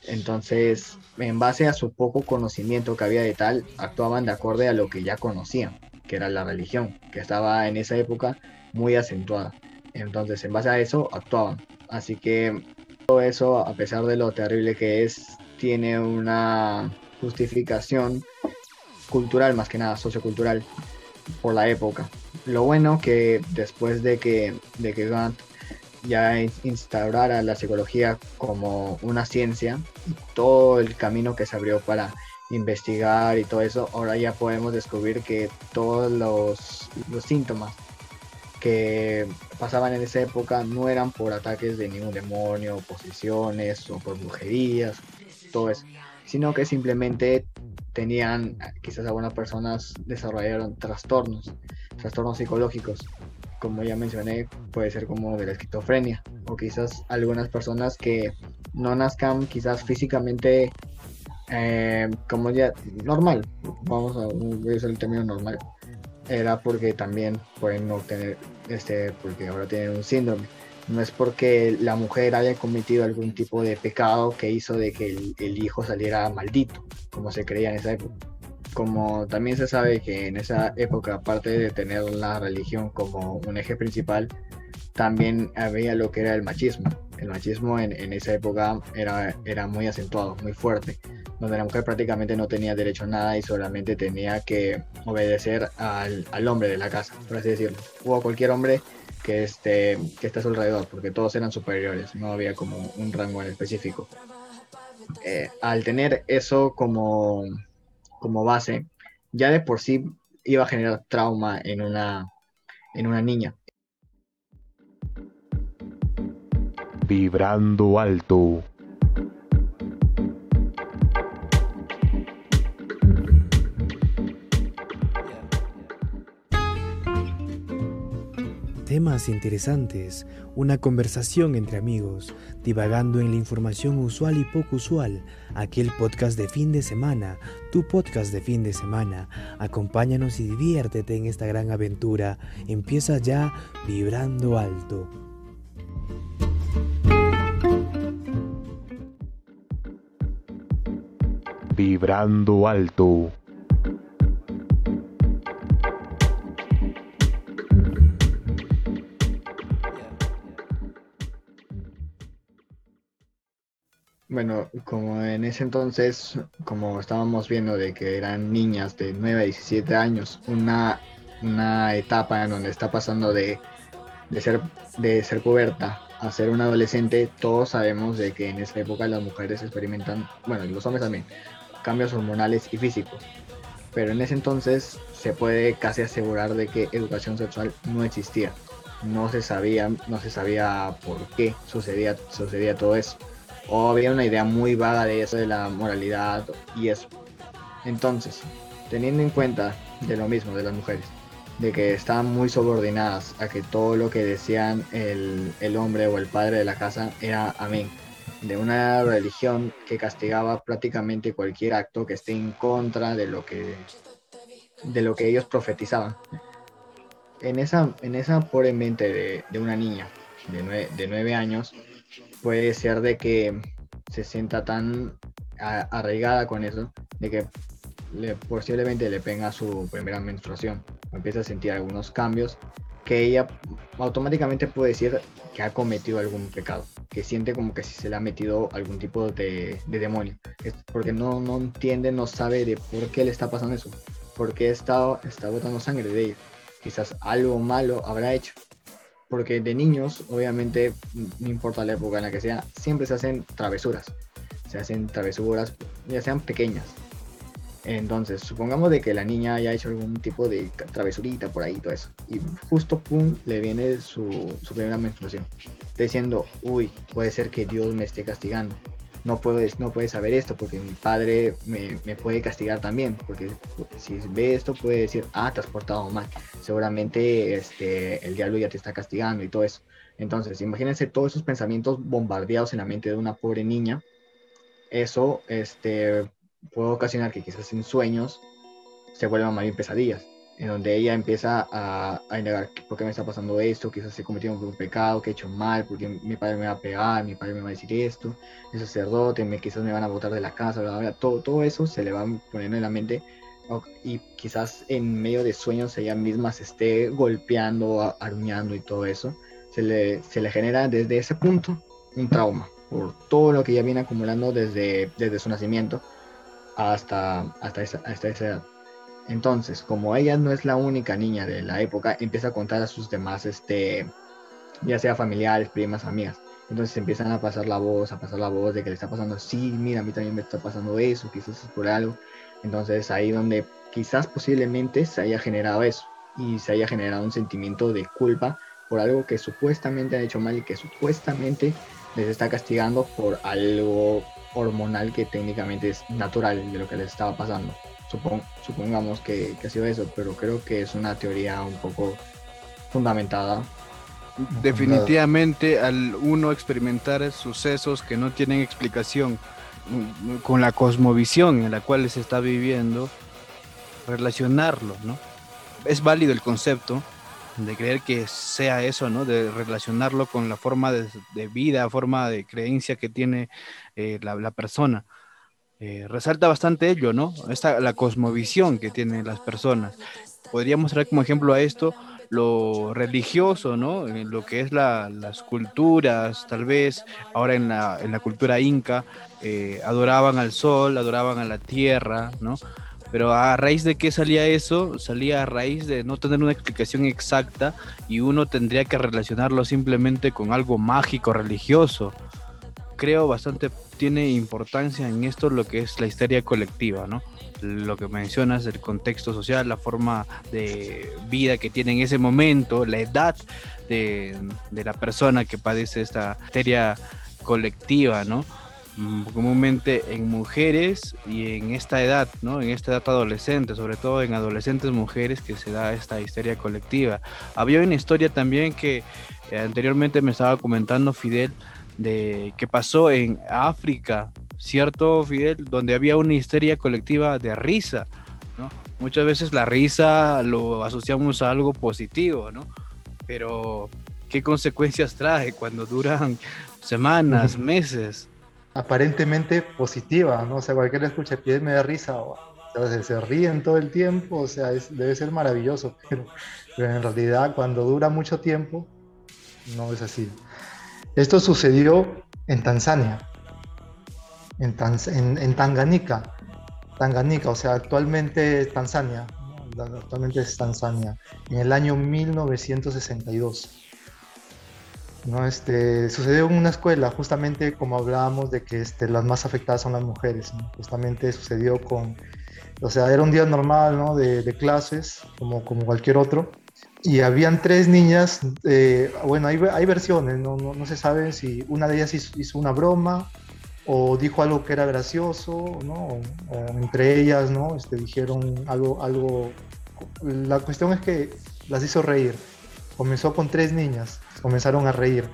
Entonces, en base a su poco conocimiento que había de tal, actuaban de acuerdo a lo que ya conocían, que era la religión, que estaba en esa época muy acentuada. Entonces, en base a eso, actuaban. Así que todo eso, a pesar de lo terrible que es, tiene una justificación cultural, más que nada sociocultural, por la época. Lo bueno que después de que, de que Kant ya in- instaurara la psicología como una ciencia, todo el camino que se abrió para investigar y todo eso, ahora ya podemos descubrir que todos los, los síntomas que pasaban en esa época no eran por ataques de ningún demonio, posesiones o por brujerías, todo eso, sino que simplemente tenían, quizás algunas personas desarrollaron trastornos, trastornos psicológicos, como ya mencioné, puede ser como de la esquizofrenia, o quizás algunas personas que no nazcan quizás físicamente eh, como ya normal, vamos a usar el término normal, era porque también pueden no tener, este, porque ahora tienen un síndrome. No es porque la mujer haya cometido algún tipo de pecado que hizo de que el, el hijo saliera maldito, como se creía en esa época. Como también se sabe que en esa época, aparte de tener la religión como un eje principal, también había lo que era el machismo. El machismo en, en esa época era, era muy acentuado, muy fuerte, donde la mujer prácticamente no tenía derecho a nada y solamente tenía que obedecer al, al hombre de la casa, por así decirlo, o a cualquier hombre que esté, que esté a su alrededor, porque todos eran superiores, no había como un rango en específico. Eh, al tener eso como, como base, ya de por sí iba a generar trauma en una, en una niña. Vibrando alto. Temas interesantes, una conversación entre amigos, divagando en la información usual y poco usual, aquel podcast de fin de semana, tu podcast de fin de semana. Acompáñanos y diviértete en esta gran aventura. Empieza ya vibrando alto. Vibrando alto. Bueno, como en ese entonces, como estábamos viendo de que eran niñas de 9 a 17 años, una, una etapa en donde está pasando de, de ser, de ser puberta a ser un adolescente, todos sabemos de que en esa época las mujeres experimentan, bueno, y los hombres también, cambios hormonales y físicos. Pero en ese entonces se puede casi asegurar de que educación sexual no existía. No se sabía, no se sabía por qué sucedía, sucedía todo eso o había una idea muy vaga de eso, de la moralidad y eso. Entonces, teniendo en cuenta de lo mismo de las mujeres, de que estaban muy subordinadas a que todo lo que decían el, el hombre o el padre de la casa era amén, de una religión que castigaba prácticamente cualquier acto que esté en contra de lo que, de lo que ellos profetizaban. En esa, en esa pobre mente de, de una niña de nueve, de nueve años, puede ser de que se sienta tan arraigada con eso, de que le, posiblemente le venga su primera menstruación, empieza a sentir algunos cambios, que ella automáticamente puede decir que ha cometido algún pecado, que siente como que se le ha metido algún tipo de, de demonio, Es porque no, no entiende, no sabe de por qué le está pasando eso, por qué está, está botando sangre de ella, quizás algo malo habrá hecho porque de niños, obviamente, no importa la época en la que sea, siempre se hacen travesuras. Se hacen travesuras, ya sean pequeñas. Entonces, supongamos de que la niña haya hecho algún tipo de travesurita por ahí, todo eso. Y justo, pum, le viene su, primera menstruación. Diciendo, uy, puede ser que Dios me esté castigando. No puedes, no puedes saber esto porque mi padre me, puede castigar también. Porque si ve esto puede decir, ah, te has portado mal. Seguramente este, el diablo ya te está castigando y todo eso. Entonces, imagínense todos esos pensamientos bombardeados en la mente de una pobre niña eso este, puede ocasionar que quizás en sueños se vuelvan más bien pesadillas, en donde ella empieza a, a indagar por qué me está pasando esto, quizás he cometido un pecado, que he hecho mal, porque mi padre me va a pegar, mi padre me va a decir esto, el sacerdote, quizás me van a botar de la casa, bla, bla, bla. Todo, eso se le va poniendo en la mente y quizás en medio de sueños ella misma se esté golpeando, aruñando y todo eso, se le, se le genera desde ese punto un trauma por todo lo que ya viene acumulando desde, desde su nacimiento hasta, hasta, esa, hasta esa edad. Entonces, como ella no es la única niña de la época, empieza a contar a sus demás, este, ya sea familiares, primas, amigas. Entonces empiezan a pasar la voz, a pasar la voz de que le está pasando, sí, mira, a mí también me está pasando eso, quizás es por algo. Entonces ahí donde quizás posiblemente se haya generado eso y se haya generado un sentimiento de culpa por algo que supuestamente han hecho mal y que supuestamente les está castigando por algo hormonal que técnicamente es natural de lo que les estaba pasando. Supon- supongamos que, ha sido eso, pero creo que es una teoría un poco fundamentada. Definitivamente al uno experimentar sucesos que no tienen explicación mm, con la cosmovisión en la cual se está viviendo, relacionarlo, ¿no? Es válido el concepto de creer que sea eso, ¿no? De relacionarlo con la forma de, vida, forma de creencia que tiene eh, la persona. Eh, resalta bastante ello, ¿no? Esta, la cosmovisión que tienen las personas. Podríamos traer como ejemplo a esto lo religioso, ¿no? En lo que es la- las culturas, tal vez ahora en la, en la cultura inca, eh, adoraban al sol, adoraban a la tierra, ¿no? Pero a raíz de qué salía eso, salía a raíz de no tener una explicación exacta y uno tendría que relacionarlo simplemente con algo mágico, religioso. Creo bastante tiene importancia en esto lo que es la histeria colectiva, ¿no? Lo que mencionas, el contexto social, la forma de vida que tiene en ese momento, la edad de, de la persona que padece esta histeria colectiva, ¿no? Mm, comúnmente en mujeres y en esta edad, ¿no? En esta edad adolescente, sobre todo en adolescentes mujeres que se da esta histeria colectiva. Había una historia también que eh, anteriormente me estaba comentando Fidel de que pasó en África, ¿cierto Fidel? Donde había una histeria colectiva de risa, ¿no? Muchas veces la risa lo asociamos a algo positivo, ¿no? Pero ¿qué consecuencias trae cuando duran semanas, meses? aparentemente positiva, ¿no? O sea, cualquiera escucha pie me da risa, o, o sea, se ríen todo el tiempo, o sea, es- debe ser maravilloso, pero, pero en realidad cuando dura mucho tiempo, no es así. Esto sucedió en Tanzania, en, Tanz- en, Tanganica, Tanganica, o sea, actualmente Tanzania, actualmente es Tanzania, en el año 1962. ¿no? Este, sucedió en una escuela, justamente como hablábamos de que este, las más afectadas son las mujeres, justamente sucedió con, o sea, era un día normal ¿no? de, de clases, como, como cualquier otro, y habían tres niñas, eh, bueno, hay, hay versiones, ¿no? No, no se sabe si una de ellas hizo, una broma o dijo algo que era gracioso, ¿no? O entre ellas, ¿no? Este, dijeron algo, algo, la cuestión es que las hizo reír. Comenzó con tres niñas, comenzaron a reír.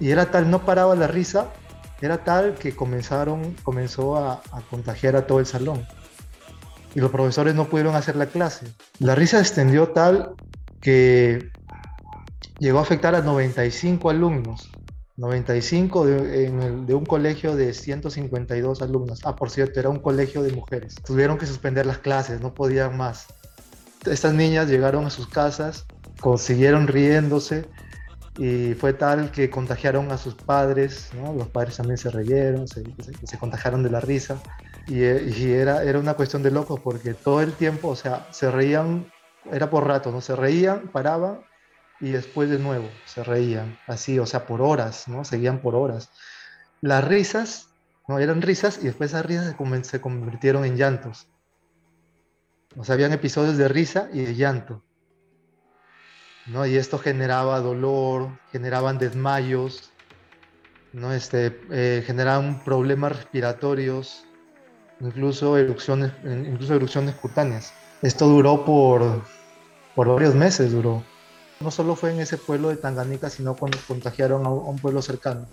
Y era tal, no paraba la risa, era tal que comenzaron, comenzó a, a contagiar a todo el salón. Y los profesores no pudieron hacer la clase. La risa se extendió tal que llegó a afectar a 95 alumnos. 95 de, en de un colegio de 152 alumnos. Ah, por cierto, era un colegio de mujeres. Tuvieron que suspender las clases, no podían más. Estas niñas llegaron a sus casas, consiguieron riéndose y fue tal que contagiaron a sus padres. Los padres también se reyeron, se, se- se contagiaron de la risa y, eh, y era, era una cuestión de locos porque todo el tiempo, o sea, se reían, era por rato, ¿no? Se reían, paraban y después de nuevo se reían, así, o sea, por horas, ¿no? Seguían por horas. Las risas, ¿no? Eran risas y después esas risas se convirtieron en llantos. O sea, habían episodios de risa y de llanto. ¿no? Y esto generaba dolor, generaban desmayos, ¿no? Este, eh, generaban problemas respiratorios, incluso erupciones, incluso erupciones cutáneas. Esto duró por, por varios meses, duró. No solo fue en ese pueblo de Tanganica, sino cuando contagiaron a un, pueblo cercano.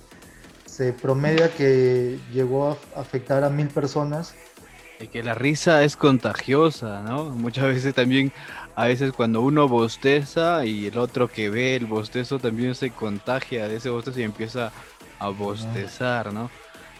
se promedia que llegó a afectar a mil personas. Y que la risa es contagiosa, ¿no? Muchas veces también, a veces cuando uno bosteza y el otro que ve el bostezo también se contagia de ese bostezo y empieza a bostezar, ¿no?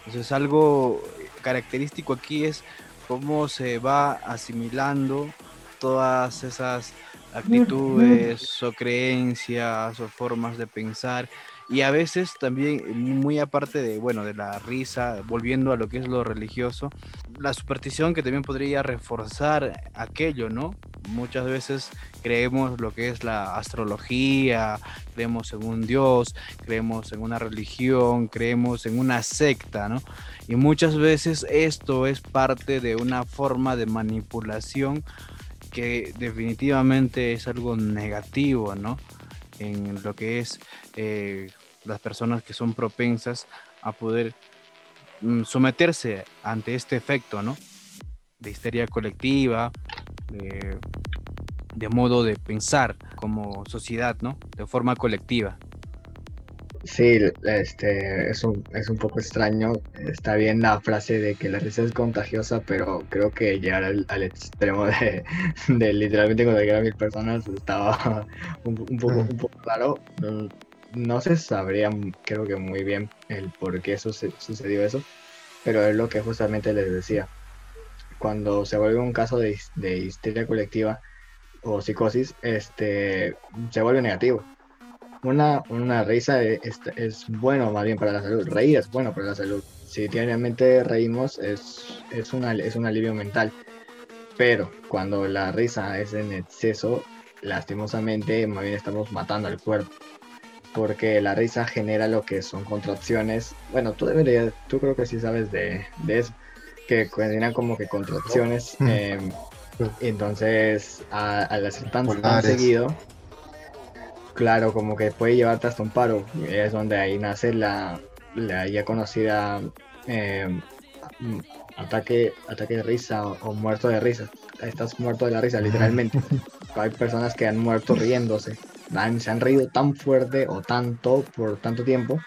Entonces algo característico aquí es cómo se va asimilando todas esas actitudes o creencias o formas de pensar. Y a veces también muy aparte de bueno de la risa volviendo a lo que es lo religioso la superstición que también podría reforzar aquello no muchas veces creemos lo que es la astrología creemos en un dios creemos en una religión creemos en una secta no y muchas veces esto es parte de una forma de manipulación que definitivamente es algo negativo, ¿no? En lo que es eh, las personas que son propensas a poder mm, someterse ante este efecto, ¿no? De histeria colectiva, de, modo de pensar como sociedad, ¿no? De forma colectiva. Sí, este, es un, es un poco extraño. Está bien la frase de que la risa es contagiosa, pero creo que llegar al, extremo de, de, literalmente contagiar a mil personas estaba un, poco, un poco raro. No, no, se sabría, creo que muy bien el por qué sucedió eso, pero es lo que justamente les decía. Cuando se vuelve un caso de, de histeria colectiva o psicosis, este, se vuelve negativo una, una risa es, es, bueno más bien para la salud. Reír es bueno para la salud. Si diariamente reímos es, es, una, es un alivio mental. Pero cuando la risa es en exceso, lastimosamente más bien estamos matando al cuerpo. Porque la risa genera lo que son contracciones. Bueno, tú deberías, tú creo que sí sabes de, de eso. Que generan como que contracciones. Eh, entonces, al hacer tan, tan seguido, Claro, como que puede llevarte hasta un paro. Es donde ahí nace la, la ya conocida eh, ataque, ataque de risa o, muerto de risa. Estás muerto de la risa, literalmente. Hay personas que han muerto riéndose. se han reído tan fuerte o tanto por tanto tiempo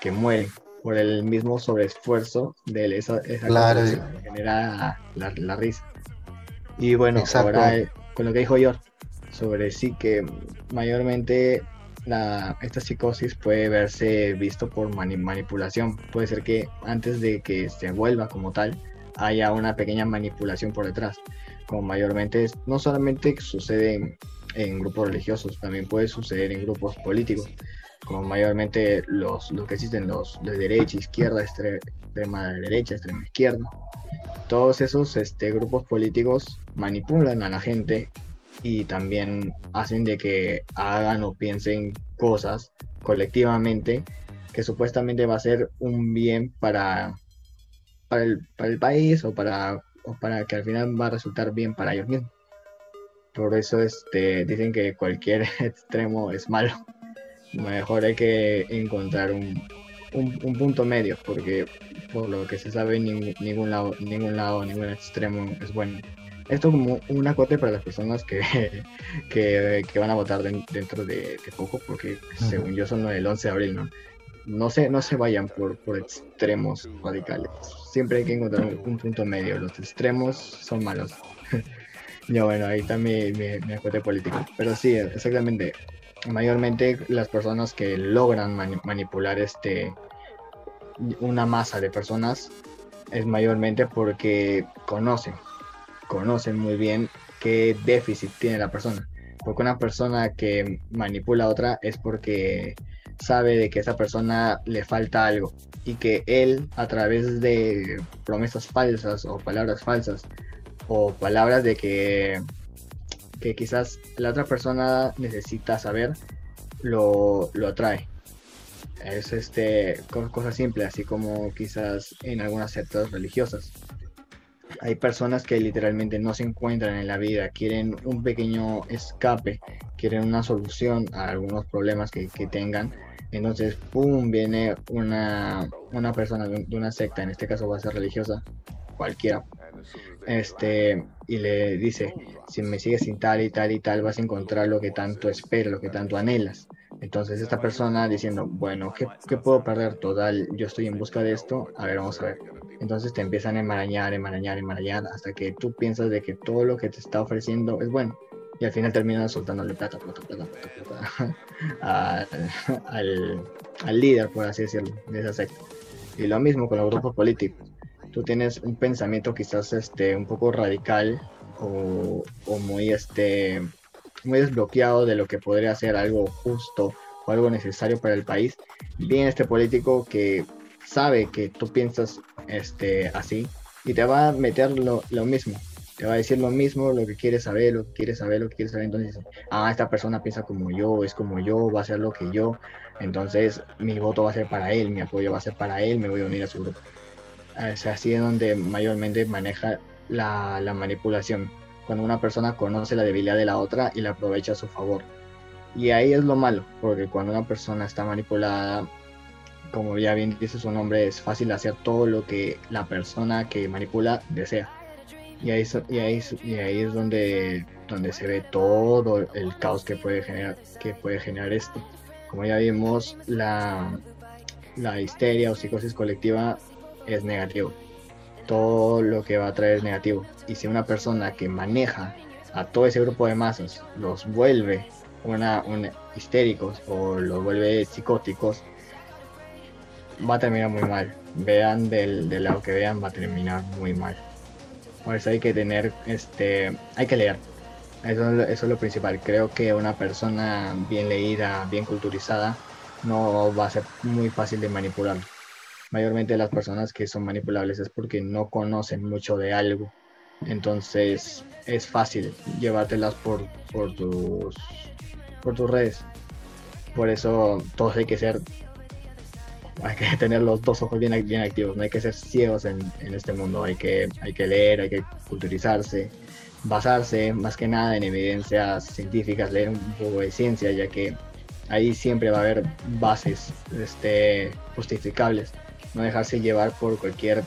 que mueren por el mismo sobreesfuerzo de esa, esa claro. que genera la, la, risa. Y bueno, Exacto. ahora eh, con lo que dijo Yor, sobre sí que mayormente la, esta psicosis puede verse visto por manipulación. Puede ser que antes de que se vuelva como tal, haya una pequeña manipulación por detrás. Como mayormente no solamente sucede en, en grupos religiosos, también puede suceder en grupos políticos. Como mayormente los, los que existen, los de derecha, izquierda, extrema derecha, extrema izquierda. Todos esos este, grupos políticos manipulan a la gente y también hacen de que hagan o piensen cosas colectivamente que supuestamente va a ser un bien para, para, el, para el país o para, o para que al final va a resultar bien para ellos mismos. Por eso este, dicen que cualquier extremo es malo. Mejor hay que encontrar un, un, un punto medio, porque por lo que se sabe, ningún, ningún, lado, ningún lado, ningún extremo es bueno esto como un acote para las personas que, que, que van a votar de, dentro de, de, poco, porque según yo son el 11 de abril, ¿no? No se, no se vayan por, por extremos radicales. Siempre hay que encontrar un, un punto medio. Los extremos son malos. ya bueno, ahí está mi, mi, mi acote político. Pero sí, exactamente. Mayormente las personas que logran mani manipular este una masa de personas es mayormente porque conocen conocen muy bien qué déficit tiene la persona. Porque una persona que manipula a otra es porque sabe de que a esa persona le falta algo y que él a través de promesas falsas o palabras falsas o palabras de que, que quizás la otra persona necesita saber, lo, lo atrae. Es este, cosa simple, así como quizás en algunas sectas religiosas hay personas que literalmente no se encuentran en la vida, quieren un pequeño escape, quieren una solución a algunos problemas que, que tengan. Entonces, ¡pum!, viene una, una persona de, una secta, en este caso va a ser religiosa, cualquiera, este, y le dice, si me sigues sin tal y tal y tal, vas a encontrar lo que tanto esperas, lo que tanto anhelas. Entonces esta persona diciendo, bueno, ¿qué, ¿qué, puedo perder? Total, yo estoy en busca de esto, a ver, vamos a ver. Entonces te empiezan a enmarañar, enmarañar, enmarañar, hasta que tú piensas de que todo lo que te está ofreciendo es bueno. Y al final terminas soltándole plata, plata, plata, plata, plata al, al, líder, por así decirlo, de esa secta. Y lo mismo con los grupos políticos. Tú tienes un pensamiento quizás este, un poco radical o, o muy, este, muy desbloqueado de lo que podría ser algo justo o algo necesario para el país. Viene este político que sabe que tú piensas este, así y te va a meter lo, lo mismo te va a decir lo mismo, lo que quieres saber, lo que quieres saber, lo que quieres saber. Entonces, ah, esta persona piensa como yo, es como yo, va a hacer lo que yo. Entonces, mi voto va a ser para él, mi apoyo va a ser para él, me voy a unir a su grupo. Es así donde mayormente maneja la, la manipulación. Cuando una persona conoce la debilidad de la otra y la aprovecha a su favor. Y ahí es lo malo, porque cuando una persona está manipulada, como ya bien dice su nombre, es fácil hacer todo lo que la persona que manipula desea y ahí, y ahí, y ahí es donde, donde se ve todo el caos que puede generar, que puede generar esto. Como ya vimos, la, la histeria o psicosis colectiva es negativo. Todo lo que va a traer es negativo. Y si una persona que maneja a todo ese grupo de masas los vuelve una, histéricos o los vuelve psicóticos, va a terminar muy mal. Vean del, del lado que vean, va a terminar muy mal. Por eso hay que tener, este, hay que leer. Eso, eso es lo principal. Creo que una persona bien leída, bien culturizada, no va a ser muy fácil de manipular. Mayormente las personas que son manipulables es porque no conocen mucho de algo. Entonces es fácil llevártelas por, por, tus, por tus redes. Por eso todos hay que ser hay que tener los dos ojos bien, bien activos, no hay que ser ciegos en, en, este mundo, hay que, hay que leer, hay que culturizarse, basarse más que nada en evidencias científicas, leer un poco de ciencia, ya que ahí siempre va a haber bases este, justificables, no dejarse llevar por cualquier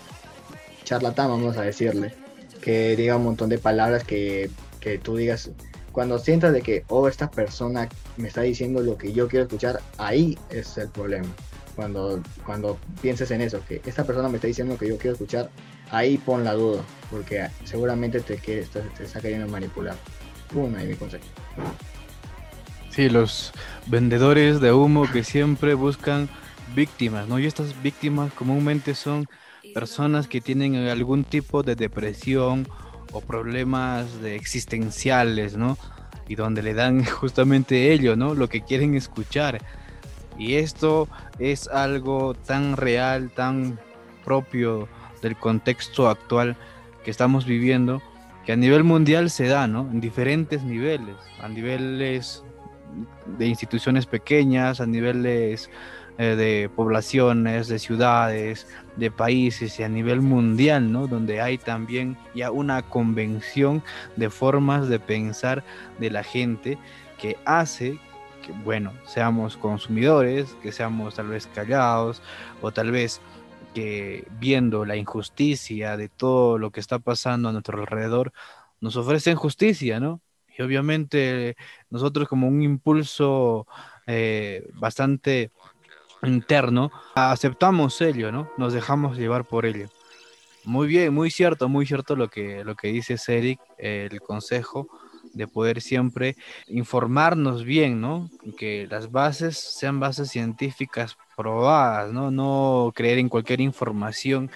charlatán, vamos a decirle, que diga un montón de palabras que, que tú digas, cuando sientas de que, oh, esta persona me está diciendo lo que yo quiero escuchar, ahí es el problema cuando, cuando pienses en eso, que esta persona me está diciendo que yo quiero escuchar, ahí pon la duda, porque seguramente te, te, te está queriendo manipular. Pum, ahí mi consejo. Sí, los vendedores de humo que siempre buscan víctimas, ¿no? Y estas víctimas comúnmente son personas que tienen algún tipo de depresión o problemas de existenciales, ¿no? Y donde le dan justamente ello, ¿no? Lo que quieren escuchar y esto es algo tan real, tan propio del contexto actual que estamos viviendo, que a nivel mundial se da, ¿no? En diferentes niveles, a niveles de instituciones pequeñas, a niveles eh, de poblaciones, de ciudades, de países y a nivel mundial, ¿no? Donde hay también ya una convención de formas de pensar de la gente que hace que, bueno, seamos consumidores, que seamos tal vez callados o tal vez que viendo la injusticia de todo lo que está pasando a nuestro alrededor, nos ofrecen justicia, ¿no? Y obviamente nosotros como un impulso eh, bastante interno, aceptamos ello, ¿no? Nos dejamos llevar por ello. Muy bien, muy cierto, muy cierto lo que, lo que dice Eric, el consejo de poder siempre informarnos bien, ¿no? Que las bases sean bases científicas probadas, ¿no? No creer en cualquier información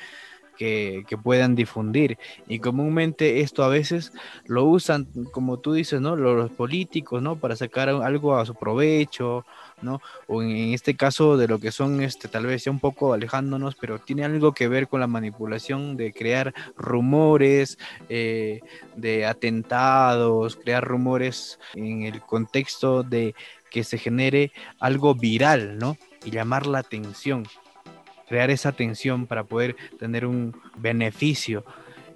que, puedan difundir. Y comúnmente esto a veces lo usan, como tú dices, ¿no? Los políticos, ¿no? Para sacar algo a su provecho, ¿no? O en este caso de lo que son, este, tal vez ya un poco alejándonos, pero tiene algo que ver con la manipulación de crear rumores, eh, de atentados, crear rumores en el contexto de que se genere algo viral, ¿no? Y llamar la atención, crear esa atención para poder tener un beneficio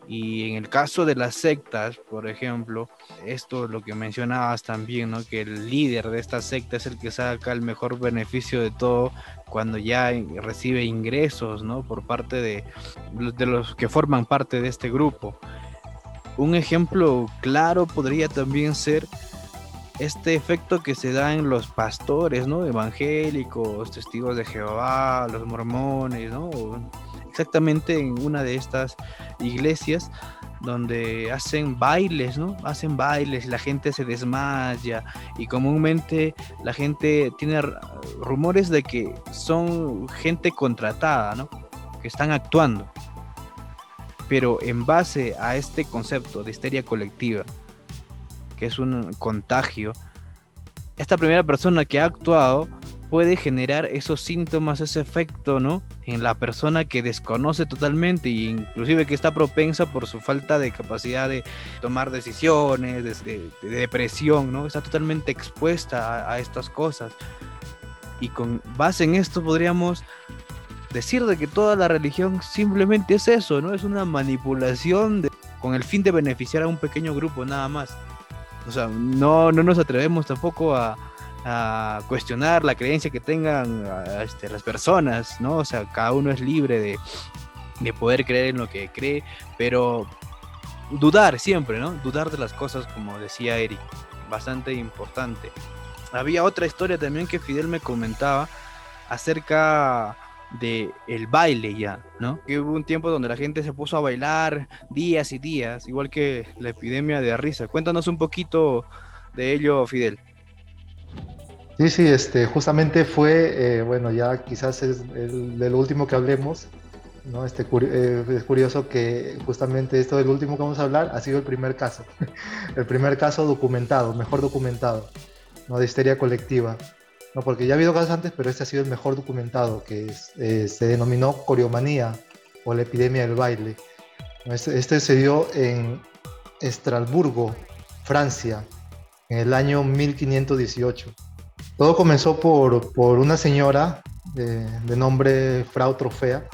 y en el caso de las sectas, por ejemplo, esto lo que mencionabas también, ¿no? Que el líder de esta secta es el que saca el mejor beneficio de todo cuando ya recibe ingresos, ¿no? Por parte de, de los que forman parte de este grupo. Un ejemplo claro podría también ser este efecto que se da en los pastores, ¿no? Evangélicos, testigos de Jehová, los mormones, ¿no? Exactamente en una de estas iglesias donde hacen bailes, ¿no? Hacen bailes, la gente se desmaya y comúnmente la gente tiene rumores de que son gente contratada, ¿no? Que están actuando. Pero en base a este concepto de histeria colectiva, que es un contagio, esta primera persona que ha actuado puede generar esos síntomas, ese efecto, ¿no? En la persona que desconoce totalmente e inclusive que está propensa por su falta de capacidad de tomar decisiones, de, depresión, ¿no? Está totalmente expuesta a, estas cosas. Y con base en esto podríamos decir de que toda la religión simplemente es eso, ¿no? Es una manipulación de, con el fin de beneficiar a un pequeño grupo nada más. O sea, no, no nos atrevemos tampoco a, cuestionar la creencia que tengan este, las personas, ¿no? O sea, cada uno es libre de, de, poder creer en lo que cree, pero dudar siempre, ¿no? Dudar de las cosas, como decía Eric, bastante importante. Había otra historia también que Fidel me comentaba acerca de el baile ya, ¿no? Que hubo un tiempo donde la gente se puso a bailar días y días, igual que la epidemia de risa. Cuéntanos un poquito de ello, Fidel. Sí, sí, este, justamente fue, eh, bueno, ya quizás es el, de lo último que hablemos, ¿no? Este, eh, es curioso que justamente esto del último que vamos a hablar ha sido el primer caso, el primer caso documentado, mejor documentado, ¿no? De histeria colectiva, ¿no? Porque ya ha habido casos antes, pero este ha sido el mejor documentado, que es, eh, se denominó coriomanía o la epidemia del baile. Este, este se dio en Estrasburgo, Francia, en el año 1518. Todo comenzó por, por una señora de, de, nombre Frau Trofea.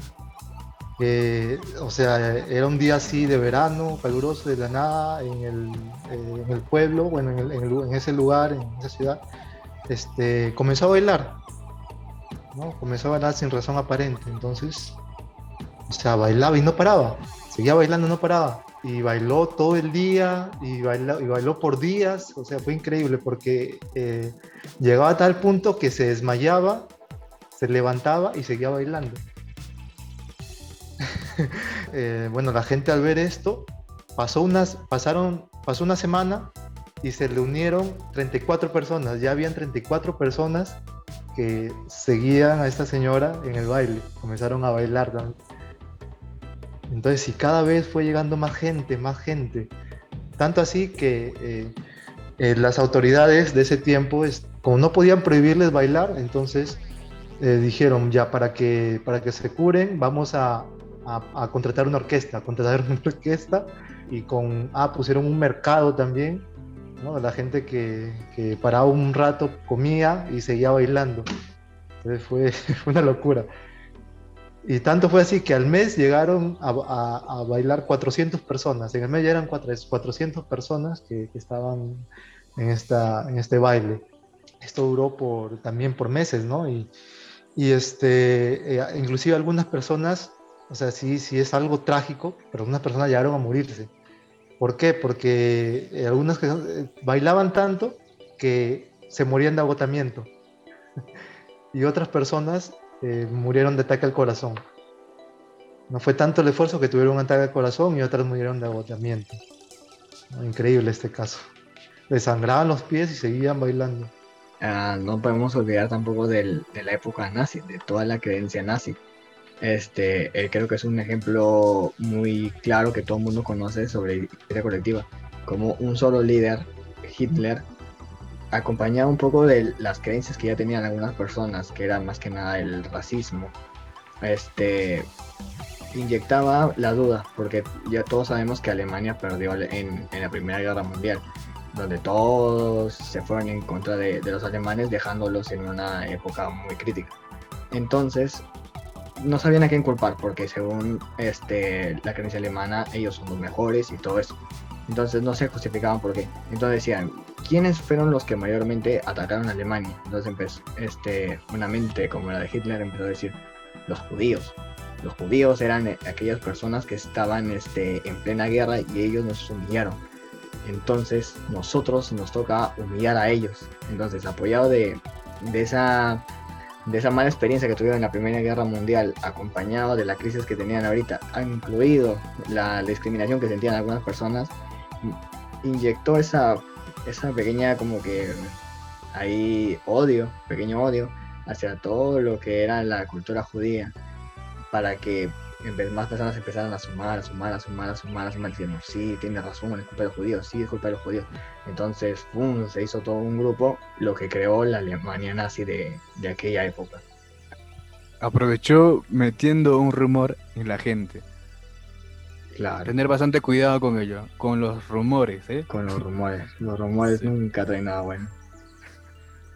que o sea, era un día así de verano, caluroso de la nada, en el, eh, en el pueblo, bueno, en, el, en, el, en, ese lugar, en esa ciudad. Este, comenzó a bailar, ¿no? Comenzó a bailar sin razón aparente. Entonces, o sea, bailaba y no paraba. Seguía bailando, no paraba y bailó todo el día y bailó, y bailó por días, o sea, fue increíble porque eh, llegaba a tal punto que se desmayaba, se levantaba y seguía bailando. eh, bueno, la gente al ver esto, pasó, unas, pasaron, pasó una semana y se le unieron 34 personas, ya habían 34 personas que seguían a esta señora en el baile, comenzaron a bailar. Entonces, y cada vez fue llegando más gente, más gente. Tanto así que eh, eh, las autoridades de ese tiempo, como no podían prohibirles bailar, entonces eh, dijeron, ya para que, para que se curen, vamos a, a, contratar una orquesta, contratar una orquesta y con, ah, pusieron un mercado también, ¿no? La gente que, que paraba un rato, comía y seguía bailando. Entonces fue, fue una locura. Y tanto fue así que al mes llegaron a, a, a, bailar 400 personas. En el mes ya eran 400 personas que, que estaban en, esta, en este baile. Esto duró por, también por meses, ¿no? Y, y este, eh, inclusive algunas personas, o sea, sí, sí es algo trágico, pero algunas personas llegaron a morirse. ¿Por qué? Porque eh, algunas eh, bailaban tanto que se morían de agotamiento. y otras personas eh, murieron de ataque al corazón. No fue tanto el esfuerzo que tuvieron un ataque al corazón y otras murieron de agotamiento. Increíble este caso. Le sangraban los pies y seguían bailando. Uh, no podemos olvidar tampoco del, de la época nazi, de toda la creencia nazi. Este, eh, creo que es un ejemplo muy claro que todo el mundo conoce sobre la colectiva. Como un solo líder, Hitler, acompañaba un poco de las creencias que ya tenían algunas personas, que eran más que nada el racismo. Este inyectaba la duda, porque ya todos sabemos que Alemania perdió en, en la Primera Guerra Mundial, donde todos se fueron en contra de, de, los alemanes, dejándolos en una época muy crítica. Entonces, no sabían a quién culpar, porque según este, la creencia alemana, ellos son los mejores y todo eso. Entonces no se justificaban por qué. Entonces decían, ¿quiénes fueron los que mayormente atacaron a Alemania? Entonces empezó, este, una mente como la de Hitler empezó a decir, los judíos. Los judíos eran aquellas personas que estaban este, en plena guerra y ellos nos humillaron. Entonces nosotros nos toca humillar a ellos. Entonces apoyado de, de esa de esa mala experiencia que tuvieron en la Primera Guerra Mundial, acompañado de la crisis que tenían ahorita, incluido la discriminación que sentían algunas personas, inyectó esa, esa pequeña como que ahí odio, pequeño odio hacia todo lo que era la cultura judía, para que más personas empezaron a sumar, a sumar, a sumar, a sumar, a sumar, diciendo, sí, tiene razón, es culpa de los judíos, sí, es culpa de los judíos. Entonces, ¡pum!, se hizo todo un grupo, lo que creó la Alemania nazi de, de aquella época. Aprovechó metiendo un rumor en la gente. Claro. Tener bastante cuidado con ello, con los rumores, ¿eh? Con los rumores. Los rumores nunca traen nada bueno.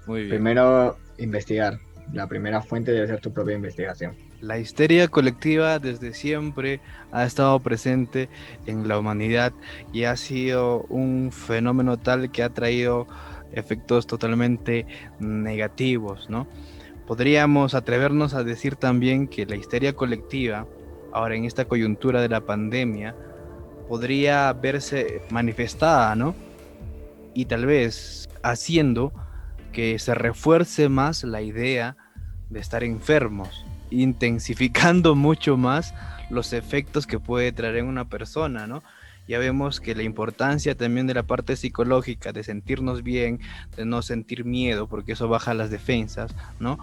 Muy bien. Primero, investigar. La primera fuente debe ser tu propia investigación. La histeria colectiva desde siempre ha estado presente en la humanidad y ha sido un fenómeno tal que ha traído efectos totalmente negativos, ¿no? Podríamos atrevernos a decir también que la histeria colectiva, ahora en esta coyuntura de la pandemia, podría verse manifestada, ¿no? Y tal vez haciendo que se refuerce más la idea de estar enfermos, intensificando mucho más los efectos que puede traer en una persona, ¿no? Ya vemos que la importancia también de la parte psicológica, de sentirnos bien, de no sentir miedo, porque eso baja las defensas, ¿no?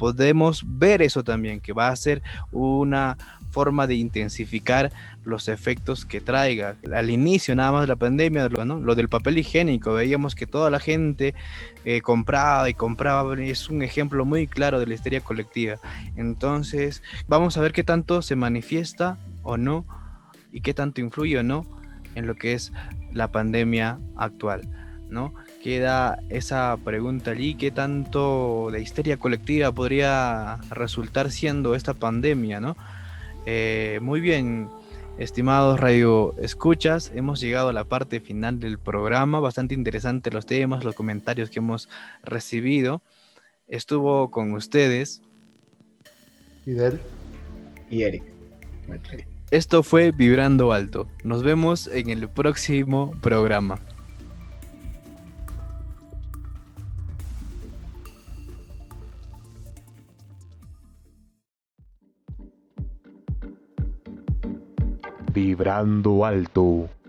Podemos ver eso también, que va a ser una forma de intensificar los efectos que traiga. Al inicio nada más de la pandemia, ¿no? lo del papel higiénico, veíamos que toda la gente eh, compraba y compraba, es un ejemplo muy claro de la histeria colectiva. Entonces, vamos a ver qué tanto se manifiesta o no y qué tanto influye o no en lo que es la pandemia actual, ¿no? Queda esa pregunta allí, ¿qué tanto de histeria colectiva podría resultar siendo esta pandemia, ¿no? Eh, muy bien, estimados radio escuchas, hemos llegado a la parte final del programa, bastante interesante los temas, los comentarios que hemos recibido. Estuvo con ustedes Fidel y Eric. Esto fue Vibrando Alto. Nos vemos en el próximo programa. Vibrando alto.